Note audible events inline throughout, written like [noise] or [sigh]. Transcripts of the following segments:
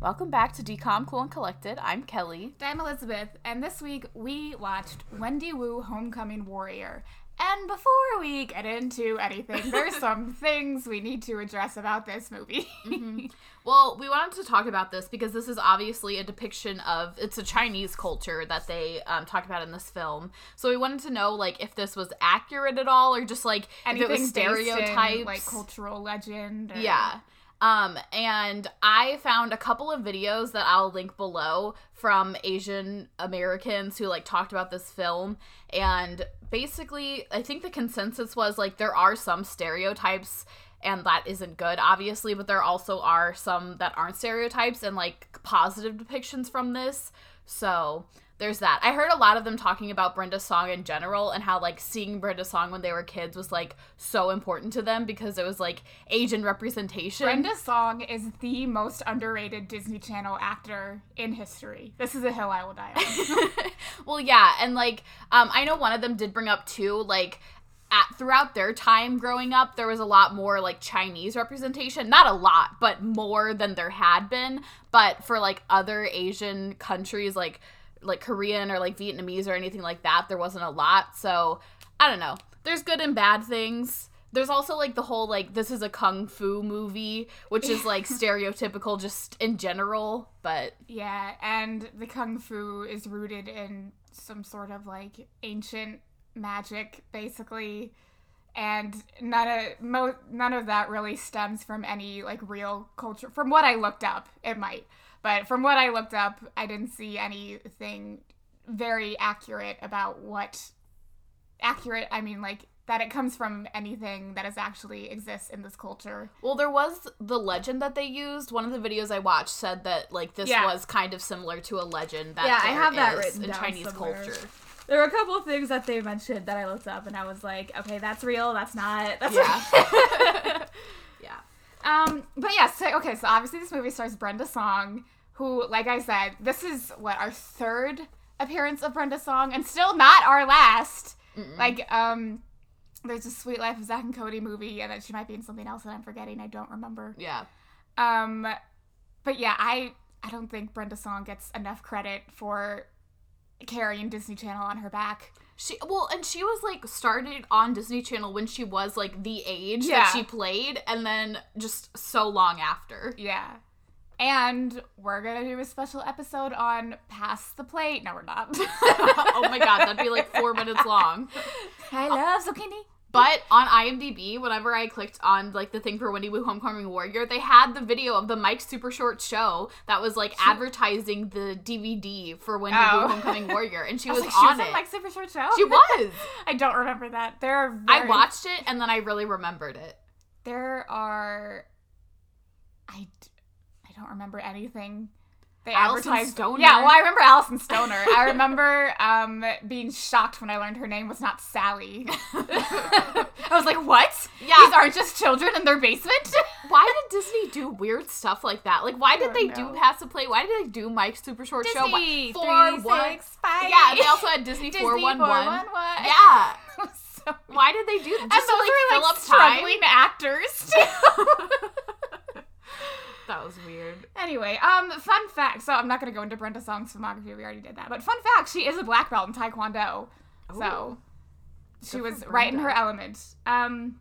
Welcome back to Decom Cool and Collected. I'm Kelly. I'm Elizabeth, and this week we watched Wendy Wu Homecoming Warrior. And before we get into anything, there's [laughs] some things we need to address about this movie. mm-hmm. [laughs] Well, we wanted to talk about this because this is obviously a depiction of it's a Chinese culture that they um, talk about in this film. So we wanted to know like if this was accurate at all, or just like anything if it was stereotypes, like cultural legend. Or... Yeah. Um, and I found a couple of videos that I'll link below from Asian Americans who like talked about this film. And basically, I think the consensus was like there are some stereotypes and that isn't good, obviously, but there also are some that aren't stereotypes and like positive depictions from this. So there's that. I heard a lot of them talking about Brenda Song in general and how like seeing Brenda Song when they were kids was like so important to them because it was like Asian representation. Brenda Song is the most underrated Disney Channel actor in history. This is a hill I will die on. [laughs] [laughs] well, yeah, and like um I know one of them did bring up too like at throughout their time growing up there was a lot more like chinese representation not a lot but more than there had been but for like other asian countries like like Korean or like Vietnamese or anything like that. There wasn't a lot. So I don't know. There's good and bad things. There's also like the whole like this is a kung fu movie, which is like [laughs] stereotypical just in general, but yeah, and the kung fu is rooted in some sort of like ancient magic basically and none of mo- none of that really stems from any like real culture from what I looked up it might but from what I looked up, I didn't see anything very accurate about what accurate, I mean like that it comes from anything that is actually exists in this culture. Well, there was the legend that they used. One of the videos I watched said that like this yeah. was kind of similar to a legend that yeah, I have that written in Chinese somewhere. culture. There were a couple of things that they mentioned that I looked up, and I was like, okay, that's real. That's not. That's yeah. [laughs] yeah. Um, but yeah, so okay, so obviously this movie stars Brenda Song, who, like I said, this is what our third appearance of Brenda Song, and still not our last. Mm-mm. Like, um, there's a Sweet Life of Zach and Cody movie, and then she might be in something else that I'm forgetting. I don't remember. Yeah. Um, but yeah, I I don't think Brenda Song gets enough credit for carrying Disney Channel on her back. She well, and she was like started on Disney Channel when she was like the age yeah. that she played, and then just so long after. Yeah. And we're gonna do a special episode on Pass the Plate. No, we're not. [laughs] oh my god, that'd be like four minutes long. [laughs] I love zucchini. But on IMDb, whenever I clicked on like the thing for Wendy Wu Homecoming Warrior, they had the video of the Mike Super Short show that was like advertising the DVD for Wendy oh. Wu Homecoming Warrior, and [laughs] she was, was like, on she it. Mike Super Short show. She was. [laughs] I don't remember that. There are. Very... I watched it and then I really remembered it. There are. I, I don't remember anything they Alyson advertised Stoner. Yeah, well, I remember Alyson Stoner. I remember [laughs] um, being shocked when I learned her name was not Sally. [laughs] I was like, "What? Yeah, these aren't just children in their basement." [laughs] why did Disney do weird stuff like that? Like, why did they know. do Pass the Plate? Why did they do Mike's Super Short Disney, Show? Disney four. Yeah, they also had Disney, Disney four one one. Yeah. so why did they do that? Just and to, like, fill like, struggling time? actors. That was weird. Anyway, um, fun fact. So I'm not gonna go into Brenda Song's filmography. We already did that. But fun fact: she is a black belt in Taekwondo. Ooh. So she was right in her element. Um,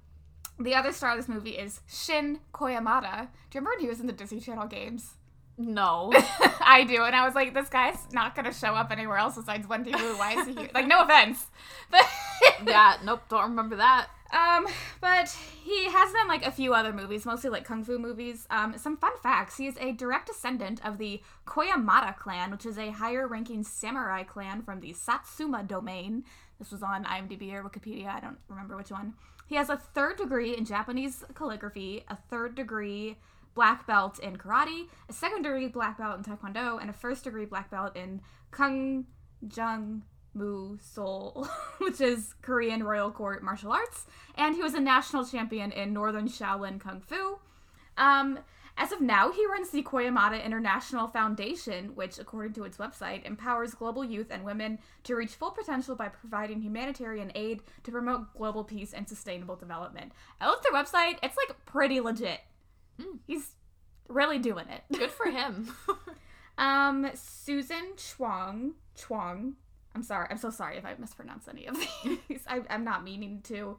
the other star of this movie is Shin Koyamada. Do you remember when he was in the Disney Channel games? No. [laughs] I do. And I was like, this guy's not going to show up anywhere else besides Wendy Wu. Why is he here? Like, no offense. But [laughs] yeah, nope, don't remember that. Um, but he has done like a few other movies, mostly like kung fu movies. Um, some fun facts: he is a direct descendant of the Koyamada clan, which is a higher-ranking samurai clan from the Satsuma domain. This was on IMDb or Wikipedia. I don't remember which one. He has a third degree in Japanese calligraphy, a third degree black belt in karate, a secondary black belt in taekwondo, and a first degree black belt in kung jung Mu Sol, [laughs] which is Korean Royal Court martial arts, and he was a national champion in Northern Shaolin Kung Fu. Um, as of now, he runs the Koyamada International Foundation, which, according to its website, empowers global youth and women to reach full potential by providing humanitarian aid to promote global peace and sustainable development. I looked their website; it's like pretty legit. Mm. He's really doing it. Good for [laughs] him. [laughs] Um, Susan Chuang, Chuang. I'm sorry. I'm so sorry if I mispronounce any of [laughs] these. I, I'm not meaning to.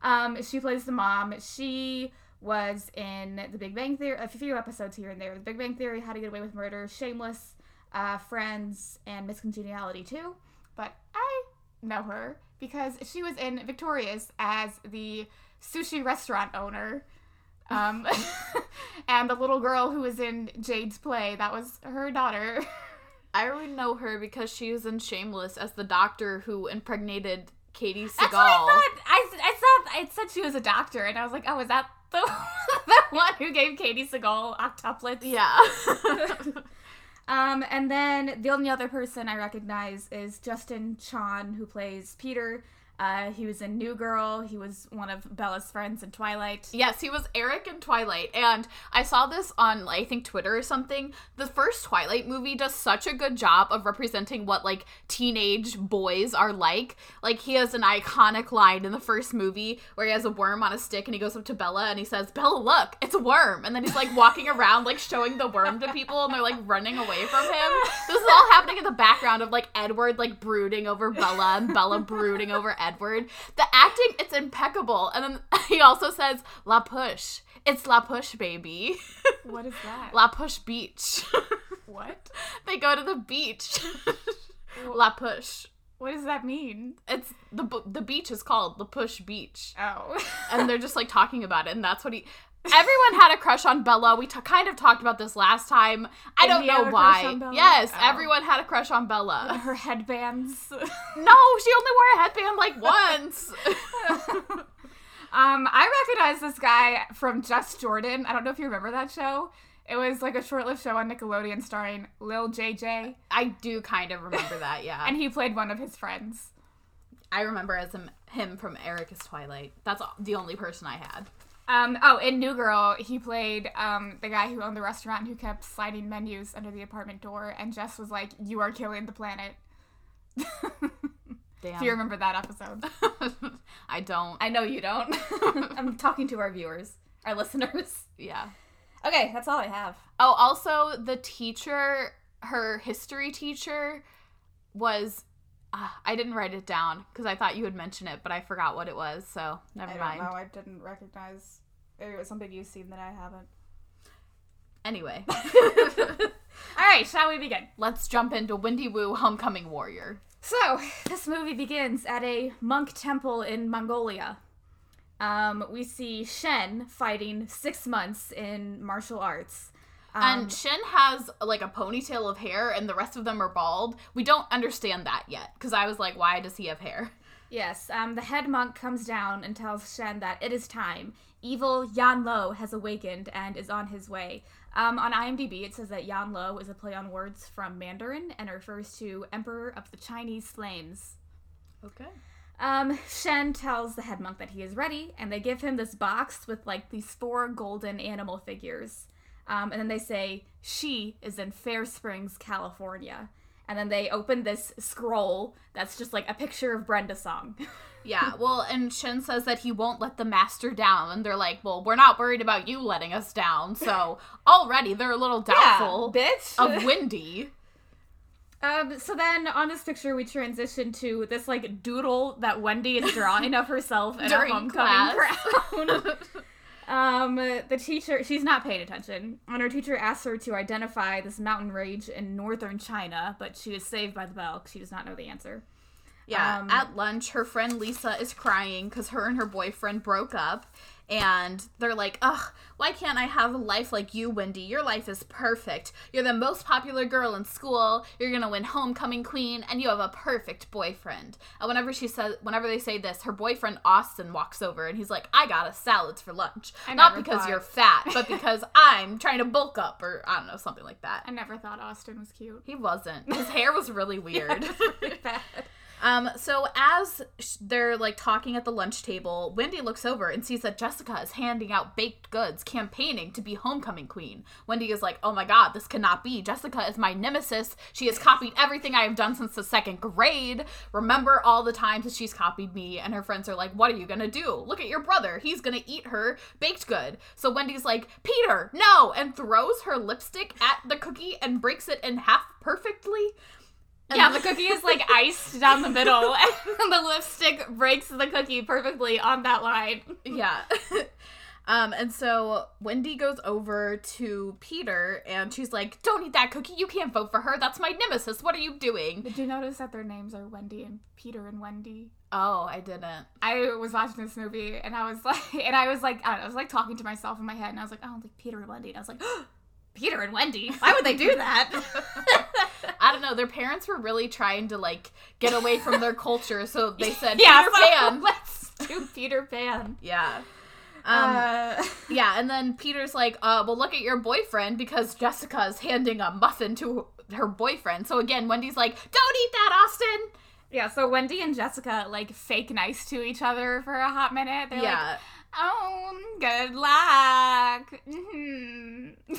Um, she plays the mom. She was in The Big Bang Theory, a few episodes here and there. The Big Bang Theory, How to Get Away with Murder, Shameless, uh, Friends, and Miss Congeniality too. But I know her because she was in Victorious as the sushi restaurant owner. Um, [laughs] and the little girl who was in Jade's play, that was her daughter. [laughs] I already know her because she was in Shameless as the doctor who impregnated Katey Sagal. That's what I thought. I, I thought it said she was a doctor, and I was like, oh, is that the, [laughs] the one who gave Katey Sagal octuplets? Yeah. [laughs] Um, and then the only other person I recognize is Justin Chon, who plays Peter. Uh, he was in New Girl. He was one of Bella's friends in Twilight. Yes, he was Eric in Twilight, and I saw this on I think Twitter or something. The first Twilight movie does such a good job of representing what like teenage boys are like. Like he has an iconic line in the first movie where he has a worm on a stick and he goes up to Bella and he says, "Bella, look, it's a worm," and then he's like walking around like showing the worm to people and they're like running away from him. This is all happening in the background of like Edward like brooding over Bella and Bella brooding over Edward. The acting, it's impeccable. And then [laughs] he also says, La Push. It's La Push, baby. [laughs] What is that? La Push Beach. [laughs] what? they go to the beach. La Push. What does that mean? It's the the beach is called the Push Beach, Oh. and they're just like talking about it, and that's what he. Everyone had a crush on Bella. We t- kind of talked about this last time. I Did don't he know have a why. crush on Bella? Yes, Oh. everyone had a crush on Bella. [laughs] Her headbands. [laughs] No, she only wore a headband like once. [laughs] Um, I recognize this guy from Just Jordan. I don't know if you remember that show. It was like a short-lived show on Nickelodeon starring Lil JJ, I do kind of remember that, yeah. and he played one of his friends. I remember as him, him from Eric is Twilight. That's the only person I had. Um, oh, in New Girl, he played um, the guy who owned the restaurant who kept sliding menus under the apartment door, and Jess was like, "You are killing the planet." Damn. [laughs] if you remember that episode, [laughs] I don't. I know you don't. [laughs] I'm talking to our viewers, our listeners. yeah. Okay, that's all I have. Oh, also the teacher, her history teacher, was. Uh, I didn't write it down because I thought you would mention it, but I forgot what it was. So never mind. I didn't recognize. Maybe it was something you've seen that I haven't. Anyway, [laughs] [laughs] All right, shall we begin? let's jump into Wendy Wu Homecoming Warrior. So, this movie begins at a monk temple in Mongolia. Um, we see Shen fighting six months in martial arts. Um, and Shin has like a ponytail of hair, and the rest of them are bald. We don't understand that yet because I was like, why does he have hair? [laughs] yes, um, the head monk comes down and tells Shen that it is time. Evil Yan Lo has awakened and is on his way. Um, on IMDb, it says that Yan Lo is a play on words from Mandarin and refers to Emperor of the Chinese Flames. Okay. Um, Shen tells the head monk that he is ready, and they give him this box with like these four golden animal figures. Um, and then they say she is in Fair Springs, California. And then they open this scroll that's just like a picture of Brenda Song. [laughs] Yeah, well, and Shin says that he won't let the master down, and they're like, "Well, we're not worried about you letting us down." So [laughs] already they're a little doubtful bitch. of Wendy. [laughs] Um, so then on this picture, we transition to this like doodle that Wendy is drawing of herself in During a homecoming class. crown. Um, the teacher, she's not paying attention, and her teacher asks her to identify this mountain range in northern China, but she is saved by the bell 'cause she does not know the answer. Yeah, Um, at lunch, her friend Lisa is crying because her and her boyfriend broke up. And they're like, ugh, why can't I have a life like you, Wendy? Your life is perfect. You're the most popular girl in school. You're gonna win homecoming queen, and you have a perfect boyfriend. And whenever she says, whenever they say this, her boyfriend Austin walks over and he's like, I got us salads for lunch. I Not because thought- you're fat, but [laughs] because I'm trying to bulk up, or I don't know, something like that. I never thought Austin was cute. He wasn't. His hair was really [laughs] weird. Really bad. Um, so as they're like talking at the lunch table, Wendy looks over and sees that Jessica is handing out baked goods, campaigning to be homecoming queen. Wendy is like, "Oh my god, this cannot be. Jessica is my nemesis. She has copied everything I have done since the second grade. Remember all the times that she's copied me." And her friends are like, "What are you gonna do? Look at your brother. He's gonna eat her baked good." So Wendy's like, "Peter, no!" and throws her lipstick at the cookie and breaks it in half perfectly. Yeah, the cookie is like iced down the middle, [laughs] and the lipstick breaks the cookie perfectly on that line. Yeah. [laughs] um, and so Wendy goes over to Peter and she's like, Don't eat that cookie. You can't vote for her. That's my nemesis. What are you doing? Did you notice that their names are Wendy and Peter and Wendy? Oh, I didn't. I was watching this movie and I was like, [laughs] and I was like, I, don't know, I was like talking to myself in my head, and I was like, oh, like Peter and Wendy, and I was like, [gasps] Peter and Wendy. Why would they do that? [laughs] I don't know. Their parents were really trying to like get away from their culture, so they [laughs] said yeah, Peter Pan. [laughs] let's do Peter Pan. Yeah. Um, uh, yeah, and then Peter's like, uh, well, look at your boyfriend because Jessica is handing a muffin to her boyfriend. So again, Wendy's like, don't eat that, Austin. yeah, so Wendy and Jessica like fake nice to each other for a hot minute. They're like, yeah. oh, good luck. hmm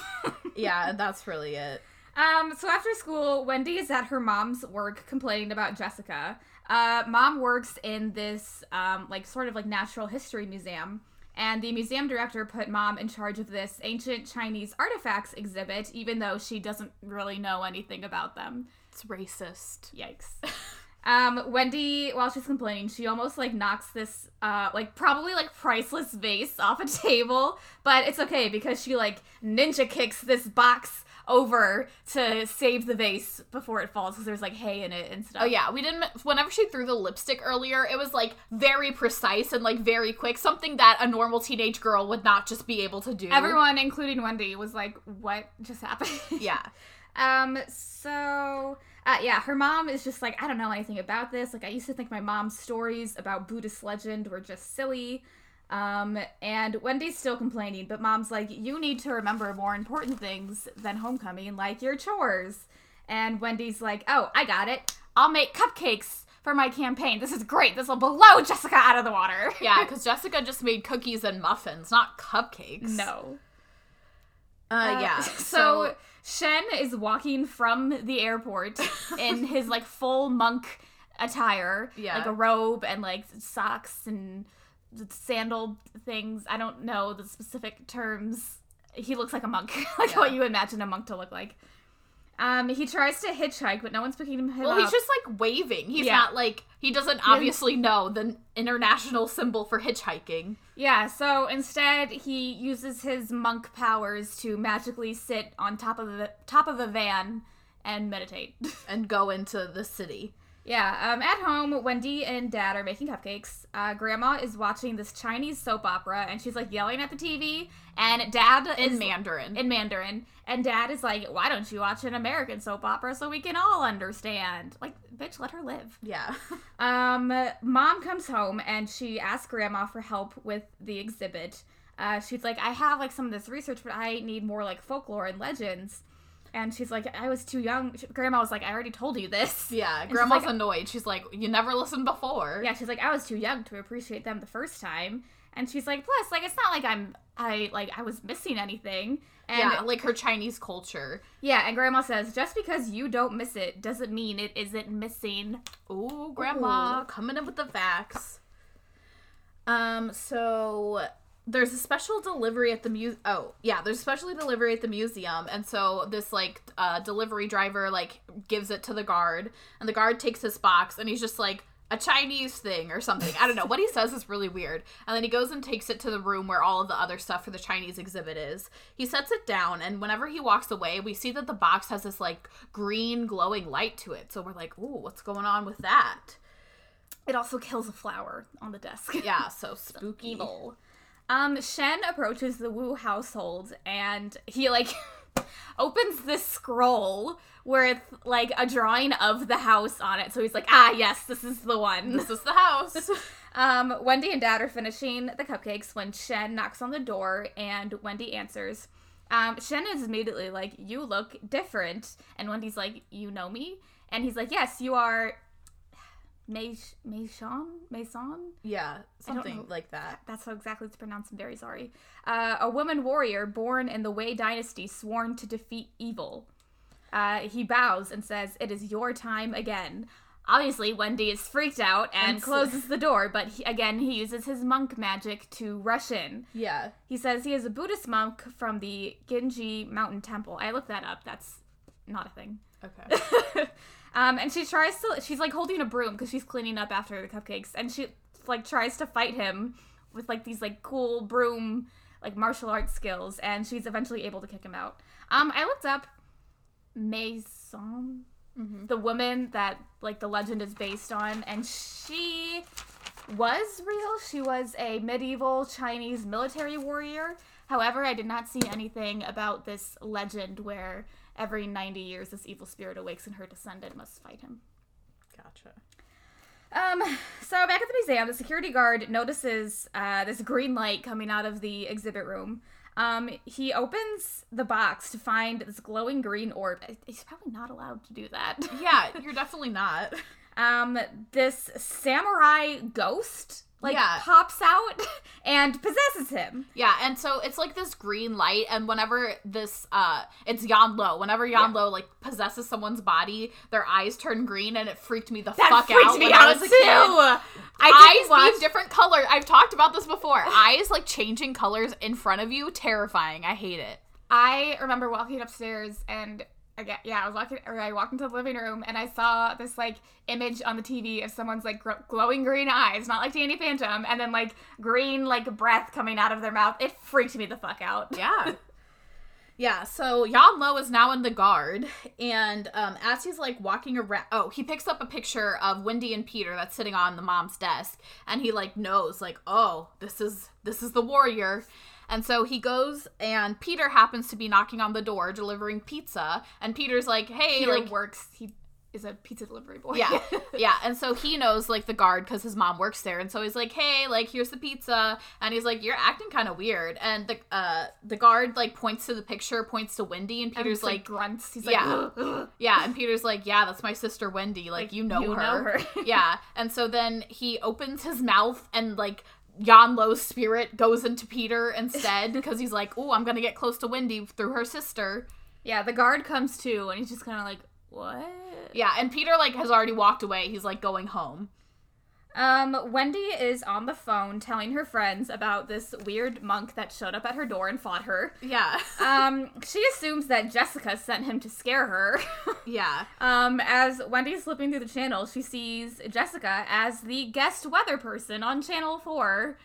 Yeah, that's really it. Um, so after school, Wendy is at her mom's work complaining about Jessica. Uh, mom works in this, um, like, sort of like natural history museum, and the museum director put mom in charge of this ancient Chinese artifacts exhibit, even though she doesn't really know anything about them. It's racist. Yikes. [laughs] Um, Wendy, while she's complaining, she almost like knocks this, uh, like probably like priceless vase off a table, but it's okay because she like ninja kicks this box over to save the vase before it falls because there's like hay in it and stuff. Oh yeah, we didn't. Whenever she threw the lipstick earlier, it was like very precise and like very quick, something that a normal teenage girl would not just be able to do. Everyone, including Wendy, was like, "What just happened?" yeah, [laughs] Um, so uh, yeah, her mom is just like, I don't know anything about this. Like, I used to think my mom's stories about Buddhist legend were just silly. Um, and Wendy's still complaining, but mom's like, you need to remember more important things than homecoming, like your chores. And Wendy's like, oh, I got it. I'll make cupcakes for my campaign. This is great. This will blow Jessica out of the water. yeah, [laughs] because Jessica just made cookies and muffins, not cupcakes. no. Uh, Uh, yeah. [laughs] So Shen is walking from the airport [laughs] in his like full monk attire, Yeah. like a robe and like socks and sandal things. I don't know the specific terms. He looks like a monk, [laughs] like Yeah. what you imagine a monk to look like. Um, he tries to hitchhike, but no one's picking him well, up. Well, he's just like waving. He's Yeah. not like he doesn't obviously know the international symbol for hitchhiking. Yeah, so instead he uses his monk powers to magically sit on top of the top of a van and meditate. [laughs] and go into the city. Yeah, um, at home, Wendy and Dad are making cupcakes. Uh, Grandma is watching this Chinese soap opera, and she's like yelling at the TV. And Dad In is Mandarin. in Mandarin, and Dad is like, "Why don't you watch an American soap opera so we can all understand?" Like, bitch, let her live. yeah. [laughs] Um, Mom comes home and she asks Grandma for help with the exhibit. Uh, she's like, "I have like some of this research, but I need more like folklore and legends." And she's like, "I was too young." Grandma was like, "I already told you this." Yeah, she's grandma's like- annoyed. She's like, "You never listened before." Yeah, she's like, I was too young to appreciate them the first time. And she's like, plus, like, it's not like I'm, I, like, I was missing anything. And yeah, like her Chinese culture. Yeah, and Grandma says, just because you don't miss it doesn't mean it isn't missing. Ooh, grandma coming in with the facts. Um, so there's a special delivery at the mu. Oh, yeah, there's a special delivery at the museum, and so this like uh, delivery driver like gives it to the guard, and the guard takes his box, and he's just like a Chinese thing or something. I don't know. What he says is really weird. And then he goes and takes it to the room where all of the other stuff for the Chinese exhibit is. He sets it down, and whenever he walks away, we see that the box has this like green glowing light to it. So we're like, ooh, what's going on with that? It also kills a flower on the desk. Yeah, so [laughs] spooky. Evil. Um, Shen approaches the Wu household and he like [laughs] opens this scroll with like a drawing of the house on it. So he's like, ah, yes, this is the one. This is the house. [laughs] Um, Wendy and Dad are finishing the cupcakes when Shen knocks on the door and Wendy answers. Um, Shen is immediately like, You look different. And Wendy's like, You know me? And he's like, Yes, you are. Meishon? Maison? Yeah, something like that. That's how exactly it's pronounced. I'm very sorry. Uh, a woman warrior born in the Wei Dynasty, sworn to defeat evil. Uh, he bows and says, "It is your time again." Obviously, Wendy is freaked out and, And sl- closes the door, but he, again, he uses his monk magic to rush in. Yeah. He says he is a Buddhist monk from the Genji Mountain Temple. I looked that up. That's not a thing. Okay. [laughs] um, and she tries to. She's like holding a broom because she's cleaning up after the cupcakes, and she like tries to fight him with like these like cool broom like martial arts skills, and she's eventually able to kick him out. Um, I looked up Maison, the woman that like the legend is based on, and she was real. She was a medieval Chinese military warrior. However, I did not see anything about this legend where every 90 years this evil spirit awakes and her descendant must fight him. Gotcha. Um, so back at the museum, the security guard notices uh, this green light coming out of the exhibit room. Um, he opens the box to find this glowing green orb. He's probably not allowed to do that. Yeah, [laughs] you're definitely not. Um, this samurai ghost like Yeah. pops out [laughs] and possesses him. Yeah, and so it's like this green light, and whenever this, uh, it's Yanlo. Whenever Yanlo like possesses someone's body, their eyes turn green, and it freaked me the That fuck freaked out me when out I was a too. kid. I eyes watch. different colors. I've talked about this before. eyes like changing colors in front of you, terrifying. I hate it. I remember walking upstairs and again, yeah, I was walking, or I walked into the living room and I saw this like image on the TV of someone's like gr- glowing green eyes, not like Danny Phantom, and then like green like breath coming out of their mouth. It freaked me the fuck out. Yeah. [laughs] Yeah, so Yan Lo is now in the guard, and um, as he's like walking around, oh, he picks up a picture of Wendy and Peter that's sitting on the mom's desk, and he like knows like, oh, this is this is the warrior, and so he goes, and Peter happens to be knocking on the door delivering pizza, and Peter's like, hey, Peter like, works. He is a pizza delivery boy. yeah, [laughs] yeah, and so he knows like the guard because his mom works there, and so he's like, "Hey, like here's the pizza," and he's like, "You're acting kind of weird," and the uh the guard like points to the picture, points to Wendy, and And Peter's he's, like, like, grunts. He's like, Yeah. "Ugh, ugh." "Yeah," and Peter's like, "Yeah, that's my sister Wendy, like, Like, you know you her, know her. [laughs] yeah," [laughs] and so then he opens his mouth and like. Yan Lo's spirit goes into Peter instead [laughs] because he's like, "Oh, I'm gonna get close to Wendy through her sister." yeah. The guard comes too, and he's just kind of like, what? Yeah, and Peter like has already walked away. He's like going home. Um, Wendy is on the phone telling her friends about this weird monk that showed up at her door and fought her. Yeah, [laughs] Um, she assumes that Jessica sent him to scare her. [laughs] yeah. um, as Wendy's flipping through the channel, she sees Jessica as the guest weather person on Channel 4.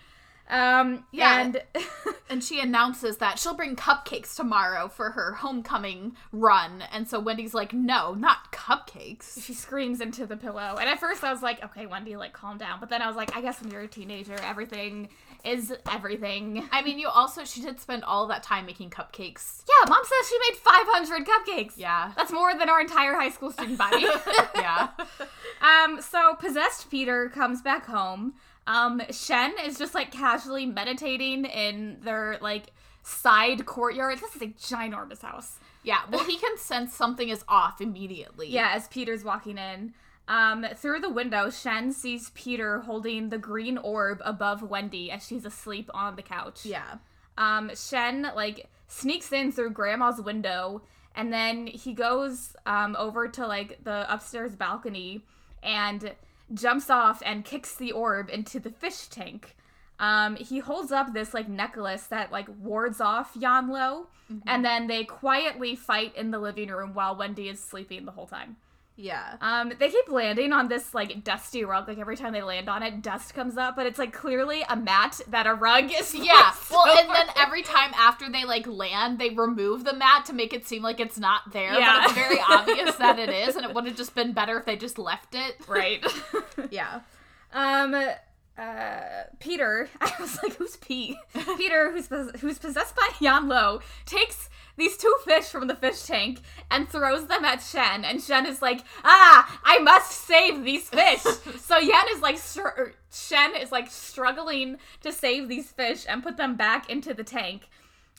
Um, Yeah. and [laughs] And she announces that she'll bring cupcakes tomorrow for her homecoming run. And so Wendy's like, no, not cupcakes. she screams into the pillow. And at first I was like, okay, Wendy, like, calm down. But then I was like, I guess when you're a teenager, everything is everything. I mean, you also, she did spend all that time making cupcakes. Yeah, mom says she made 500 cupcakes. Yeah. That's more than our entire high school student body. [laughs] yeah. [laughs] um, so possessed Peter comes back home. Um, Shen is just like casually meditating in their like side courtyard. This is a ginormous house. Yeah. Well, he can sense something is off immediately. Yeah, as Peter's walking in. Um, through the window, Shen sees Peter holding the green orb above Wendy as she's asleep on the couch. Yeah. um shen like sneaks in through grandma's window and then he goes um over to like the upstairs balcony and jumps off and kicks the orb into the fish tank. Um he holds up this like necklace that like wards off yanlo and then they quietly fight in the living room while wendy is sleeping the whole time Yeah. um, they keep landing on this like dusty rug. Like every time they land on it, dust comes up, but it's like clearly a mat that a rug is. [laughs] Yeah. Well, and then [laughs] every time after they like land, they remove the mat to make it seem like it's not there. Yeah. But it's very obvious that it is, and it [laughs] would have just been better if they just left it. right. Yeah. um, uh, Peter, I was like, who's P? Peter, who's pos- who's possessed by Yan Lo, takes these two fish from the fish tank and throws them at Shen, and Shen is like, ah, I must save these fish. [laughs] so Yan is like, str- er, Shen is like struggling to save these fish and put them back into the tank.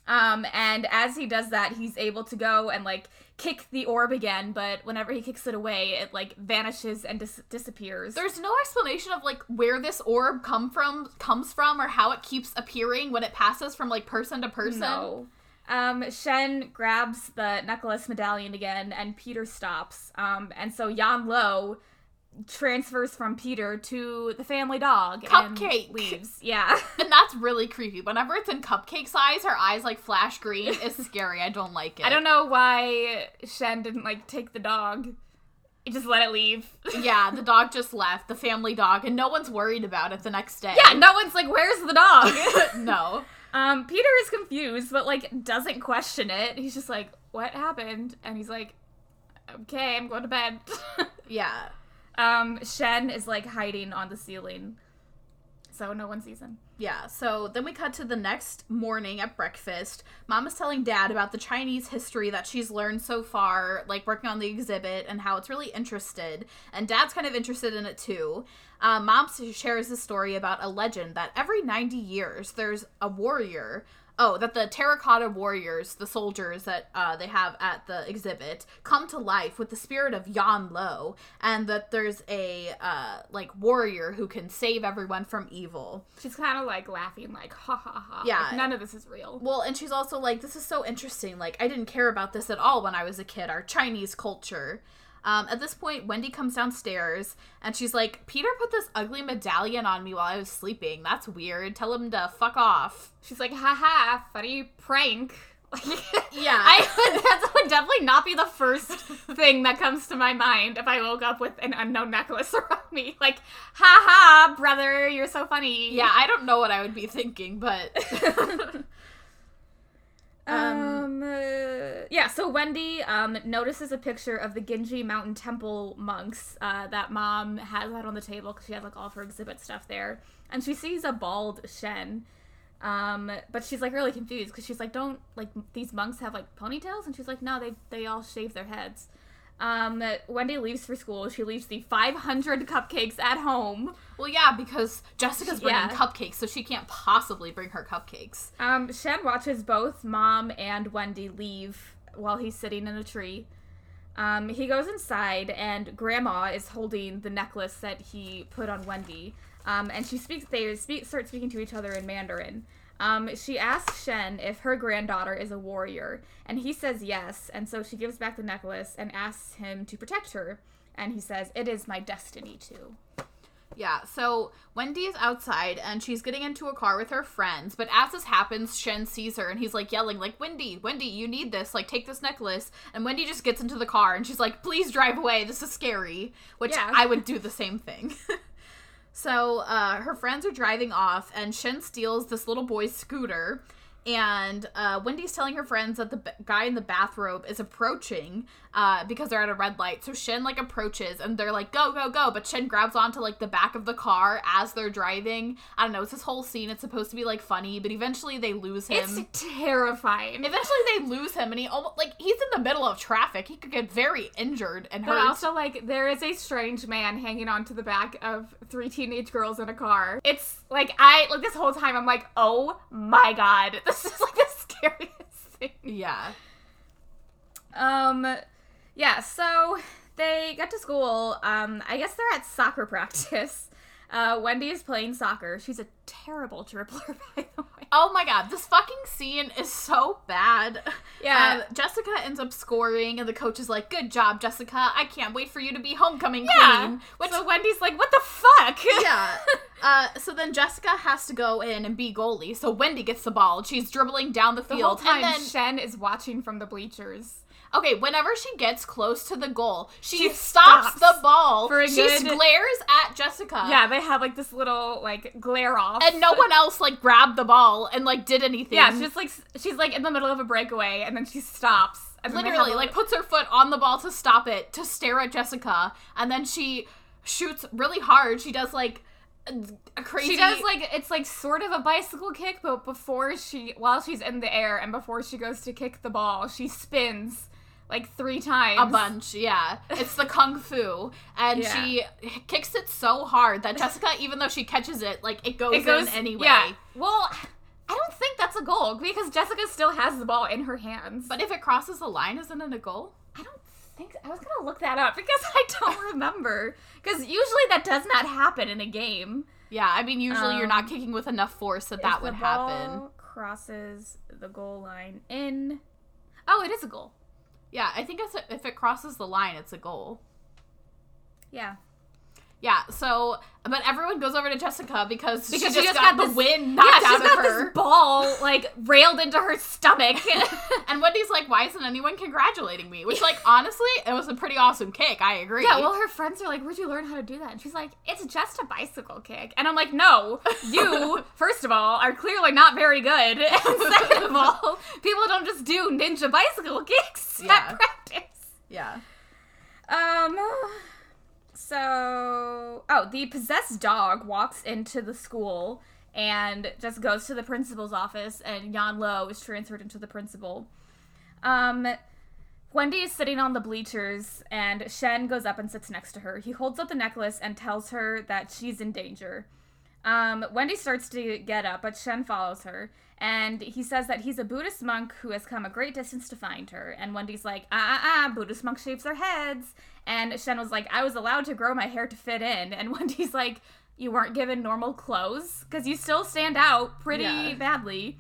Um, and as he does that, he's able to go and like kick the orb again, but whenever he kicks it away, it like vanishes and dis- disappears. There's no explanation of like where this orb come from comes from or how it keeps appearing when it passes from like person to person. No. Um, Shen grabs the necklace medallion again, and Peter stops. Um, and so Yan Lo transfers from Peter to the family dog. and Cupcake. leaves. Yeah. [laughs] And that's really creepy. Whenever it's in cupcake size, her eyes like flash green. [laughs] It's scary. I don't like it. I don't know why Shen didn't like take the dog. He just let it leave. [laughs] Yeah, the dog just left, the family dog, and no one's worried about it the next day. Yeah, no one's like, "Where's the dog?" no. Um, Peter is confused, but like doesn't question it. He's just like, "What happened?" And he's like, "Okay, I'm going to bed." [laughs] Yeah. um, Shen is like hiding on the ceiling, so no one sees him. Yeah, so then we cut to the next morning at breakfast. Mom is telling Dad about the Chinese history that she's learned so far, like working on the exhibit, and how it's really interested. And Dad's kind of interested in it too. Um, Mom shares a story about a legend that every 90 years there's a warrior. Oh, that the terracotta warriors, the soldiers that uh, they have at the exhibit, come to life with the spirit of Yan Lo, and that there's a uh, like warrior who can save everyone from evil. She's kind of like laughing, like, "Ha ha ha!" Yeah. like, none of this is real. Well, and she's also like, this is so interesting. Like, I didn't care about this at all when I was a kid, our Chinese culture. Um, at this point, Wendy comes downstairs and she's like, Peter put this ugly medallion on me while I was sleeping. That's weird. Tell him to fuck off. She's like, haha, funny prank. [laughs] Yeah. I [laughs] that would definitely not be the first thing that comes to my mind if I woke up with an unknown necklace [laughs] around me. Like, haha, brother, you're so funny. Yeah, I don't know what I would be thinking, but Um, uh, yeah, so Wendy um, notices a picture of the Genji Mountain Temple monks uh, that mom has out on the table because she has like all of her exhibit stuff there. And she sees a bald Shen. Um, but she's like really confused because she's like, don't like these monks have like ponytails? And she's like, no, they, they all shave their heads. Um, Wendy leaves for school. She leaves the 500 cupcakes at home. well, yeah, because Jessica's bringing Yeah. cupcakes, so she can't possibly bring her cupcakes. Um, Shen watches both mom and Wendy leave while he's sitting in a tree. Um, he goes inside, and Grandma is holding the necklace that he put on Wendy. Um, and she speaks. They speak, start speaking to each other in Mandarin. Um, she asks Shen if her granddaughter is a warrior, and he says yes. And so she gives back the necklace and asks him to protect her. And he says, "It is my destiny to." Yeah, so Wendy is outside and she's getting into a car with her friends, but as this happens, Shen sees her and he's like yelling, like, Wendy, Wendy, you need this, like, take this necklace. And Wendy just gets into the car and she's like, please drive away, this is scary. Which Yeah. I would do the same thing. [laughs] so uh, her friends are driving off and Shen steals this little boy's scooter. And uh, Wendy's telling her friends that the b- guy in the bathrobe is approaching uh, because they're at a red light. So Shen like approaches and they're like, "Go, go, go!" But Shen grabs onto like the back of the car as they're driving. I don't know. It's this whole scene. It's supposed to be like funny, but eventually they lose him. It's terrifying. Eventually they lose him, and he almost like he's in the middle of traffic. He could get very injured and But also, like, there is a strange man hanging onto the back of three teenage girls in a car. It's like I like this whole time I'm like, oh my god, [laughs] this is like the scariest [laughs] thing. yeah, Um, yeah. So they get to school. Um, I guess they're at soccer [laughs] practice. Uh, Wendy is playing soccer. She's a terrible dribbler, [laughs] by the way. Oh my god, this fucking scene is so bad. Yeah. Um, Jessica ends up scoring, and the coach is like, Good job, Jessica. I can't wait for you to be homecoming Yeah. queen. Which, so Wendy's like, what the fuck? yeah. [laughs] Uh, so then Jessica has to go in and be goalie. So Wendy gets the ball. She's dribbling down the field. The whole time, and then, Shen is watching from the bleachers. Okay, whenever she gets close to the goal, she, She stops, stops the ball. for a she good- glares at Jessica. Yeah, they have like this little like glare off. And no one else like grabbed the ball and like did anything. Yeah, she's like she's like in the middle of a breakaway, and then she stops. And literally like puts her foot on the ball to stop it to stare at Jessica, and then she shoots really hard. She does like crazy. she does like it's like sort of a bicycle kick, but before she while she's in the air and before she goes to kick the ball, she spins like three times. a bunch. Yeah, it's the kung fu, and Yeah. she kicks it so hard that Jessica, even though she catches it, like it goes, It goes in anyway. Yeah. Well, I don't think that's a goal because Jessica still has the ball in her hands. But if it crosses the line, isn't it a goal? I don't think I was gonna look that up because I don't remember. Because usually that does not happen in a game. Yeah, I mean, usually you're not Um, kicking with enough force that that would happen. Crosses the goal line in. Oh, it is a goal. Yeah, I think if it crosses the line, it's a goal. Yeah. Yeah, so but everyone goes over to Jessica because, Because she she just, just got, got the this- wind Yeah, knocked she's out of her. this ball like railed into her stomach. [laughs] and Wendy's like, "Why isn't anyone congratulating me?" Which, like, honestly, it was a pretty awesome kick. I agree. yeah, well, her friends are like, "Where'd you learn how to do that?" And she's like, "It's just a bicycle kick." And I'm like, "No, you [laughs] first of all are clearly not very good, [laughs] and second of all, people don't just do ninja bicycle kicks Yeah. at practice." yeah, Um. So, oh, the possessed dog walks into the school and just goes to the principal's office, and Yan Lo is transferred into the principal. Um, Wendy is sitting on the bleachers, and Shen goes up and sits next to her. He holds up the necklace and tells her that she's in danger. Um, Wendy starts to get up, but Shen follows her, and he says that he's a Buddhist monk who has come a great distance to find her. And Wendy's like, ah, ah, ah, Buddhist monks shave their heads. And Shen was like, I was allowed to grow my hair to fit in. And [laughs] Wendy's like, you weren't given normal clothes because you still stand out pretty Yeah. badly.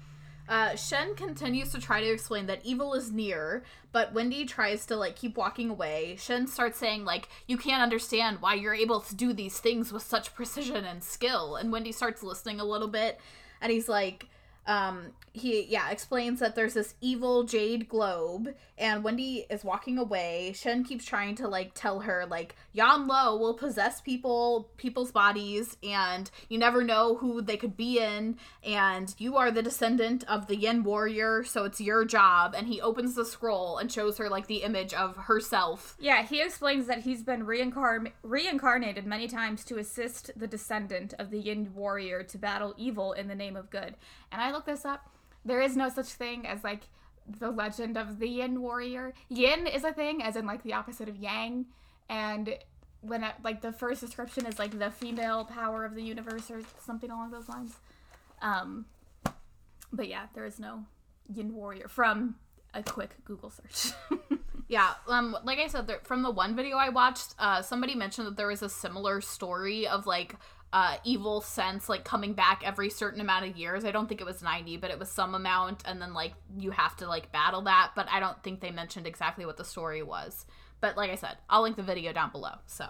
Uh, Shen continues to try to explain that evil is near, but Wendy tries to like keep walking away. Shen starts saying like, "You can't understand why you're able to do these things with such precision and skill." And Wendy starts listening a little bit, and he's like, um, he yeah explains that there's this evil jade globe, and Wendy is walking away. Shen keeps trying to like tell her like Yan Lo will possess people, people's bodies, and you never know who they could be in, and you are the descendant of the Yin warrior, so it's your job. And he opens the scroll and shows her like the image of herself. Yeah, he explains that he's been reincarn- reincarnated many times to assist the descendant of the Yin warrior to battle evil in the name of good. And I looked this up. There is no such thing as like the legend of the Yin warrior. Yin is a thing, as in like the opposite of Yang. And when I, like the first description is like the female power of the universe or something along those lines. Um, but yeah, there is no Yin warrior from a quick Google search. [laughs] Yeah, um, like I said, there, from the one video I watched, uh, somebody mentioned that there was a similar story of like uh, evil sense like coming back every certain amount of years. I don't think it was ninety, but it was some amount, and then like you have to like battle that. But I don't think they mentioned exactly what the story was. But like I said, I'll link the video down below. So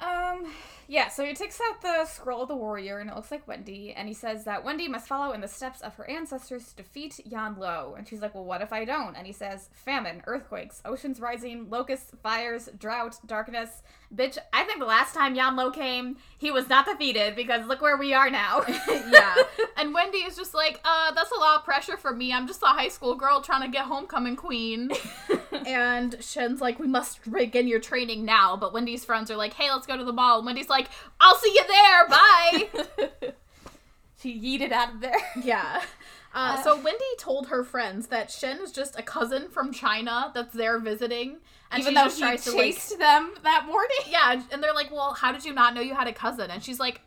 Um, yeah, so he takes out the scroll of the warrior, and it looks like Wendy, and he says that Wendy must follow in the steps of her ancestors to defeat Yan Lo. And she's like, Well, what if I don't? And he says, Famine, earthquakes, oceans rising, locusts, fires, drought, darkness. Bitch, I think the last time Yan Lo came, he was not defeated because look where we are now. [laughs] yeah, [laughs] and Wendy is just like, uh, that's a lot of pressure for me. I'm just a high school girl trying to get homecoming queen. [laughs] and Shen's like, we must begin your training now. But Wendy's friends are like, hey, let's go to the mall. And Wendy's like, I'll see you there. Bye. [laughs] she yeeted out of there. yeah. [laughs] Uh, Uh, so Wendy told her friends that Shen is just a cousin from China that's there visiting, and Even she though just he tries to like, chased them that morning. yeah, and they're like, well, how did you not know you had a cousin? And she's like,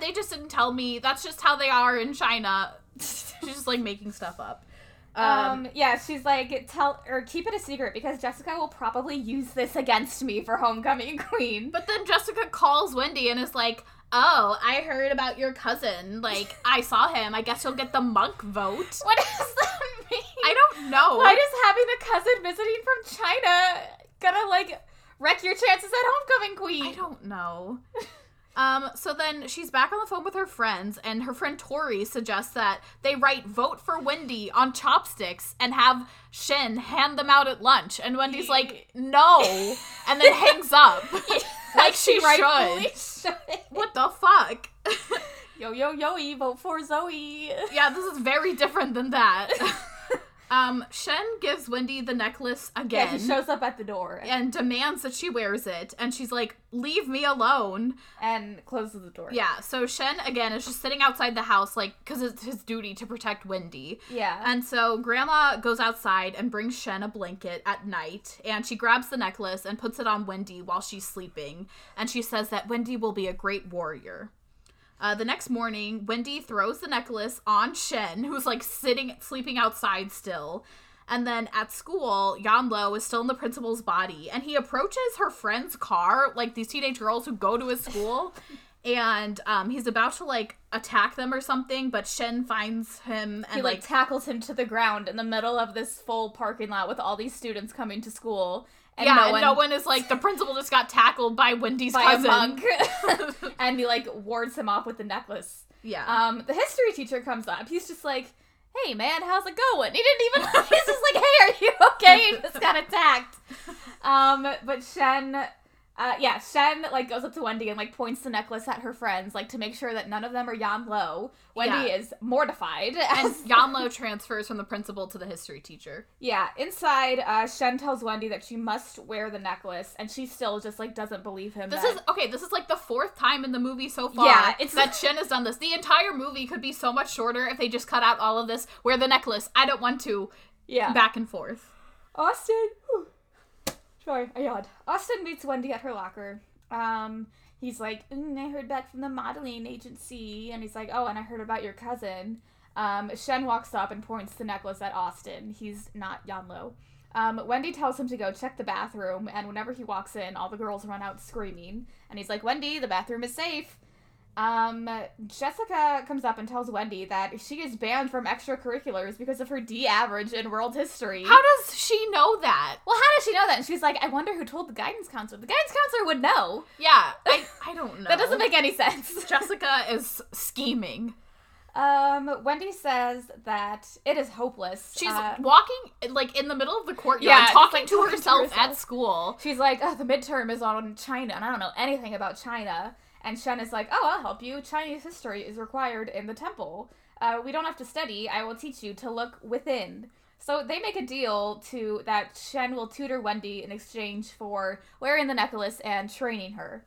they just didn't tell me. That's just how they are in China. [laughs] She's just like making stuff up. Um, yeah, she's like, tell or keep it a secret because Jessica will probably use this against me for homecoming [laughs] queen. But then Jessica calls Wendy and is like, "Oh, I heard about your cousin. Like, [laughs] I saw him. I guess you'll get the monk vote." [laughs] What does that mean? I don't know. Why does having a cousin visiting from China gonna like wreck your chances at homecoming queen? I don't know. Um, so then she's back on the phone with her friends, and her friend Tori suggests that they write "Vote for Wendy" on chopsticks and have Shin hand them out at lunch. And Wendy's like, "No," and then [laughs] hangs up, [laughs] like she rightfully should. should. What the fuck? Yo yo yo, vote for Zoe. yeah, this is very different than that. [laughs] um, Shen gives Wendy the necklace again. Yeah, he shows up at the door and demands that she wears it, and she's like, "Leave me alone." and closes the door. Yeah, so Shen again is just sitting outside the house, like, because it's his duty to protect Wendy. Yeah. And so Grandma goes outside and brings Shen a blanket at night, and she grabs the necklace and puts it on Wendy while she's sleeping. And she says that Wendy will be a great warrior. Uh, the next morning, Wendy throws the necklace on Shen, who's like sitting, sleeping outside still. And then at school, Yanlo is still in the principal's body, and he approaches her friend's car, like these teenage girls who go to his school, [laughs] and um, he's about to like attack them or something, but Shen finds him and he like, like, tackles him to the ground in the middle of this full parking lot with all these students coming to school. And yeah, no and one, no one is like the principal just got tackled by Wendy's by cousin. a [laughs] monk. [laughs] and he like wards him off with the necklace. yeah, Um, the history teacher comes up. He's just like, "Hey, man, how's it going?" He didn't even. [laughs] he's just like, "Hey, are you okay?" He just got attacked. Um, but Shen, uh, yeah, Shen like goes up to Wendy and like points the necklace at her friends, like to make sure that none of them are Yan Lo. Wendy Yeah. is mortified. [laughs] and [laughs] Yanlo transfers from the principal to the history teacher. yeah, inside, uh, Shen tells Wendy that she must wear the necklace, and she still just like doesn't believe him. This that- is okay. This is like the fourth time in the movie so far Yeah, it's- that [laughs] Shen has done this. The entire movie could be so much shorter if they just cut out all of this. Wear the necklace. I don't want to. yeah. Back and forth. Austin. whew. Sorry, I yawned. Austin meets Wendy at her locker. Um, he's like, mm, I heard back from the modeling agency, and he's like, oh, and I heard about your cousin. Um, Shen walks up and points the necklace at Austin. He's not Yanlo. Um, Wendy tells him to go check the bathroom, and whenever he walks in, all the girls run out screaming. And he's like, Wendy, the bathroom is safe. Um, Jessica comes up and tells Wendy that she is banned from extracurriculars because of her D average in world history. How does she know that? Well, how does she know that? And she's like, I wonder who told the guidance counselor. The guidance counselor would know. Yeah, I I don't know. [laughs] That doesn't make any sense. [laughs] Jessica is scheming. Um, Wendy says that it is hopeless. She's Uh, walking like in the middle of the courtyard, Yeah, talking like, to talking to herself herself. at school. she's like, oh, the midterm is on China, and I don't know anything about China. And Shen is like, oh, I'll help you. Chinese history is required in the temple. Uh, we don't have to study. I will teach you to look within. So they make a deal to that Shen will tutor Wendy in exchange for wearing the necklace and training her.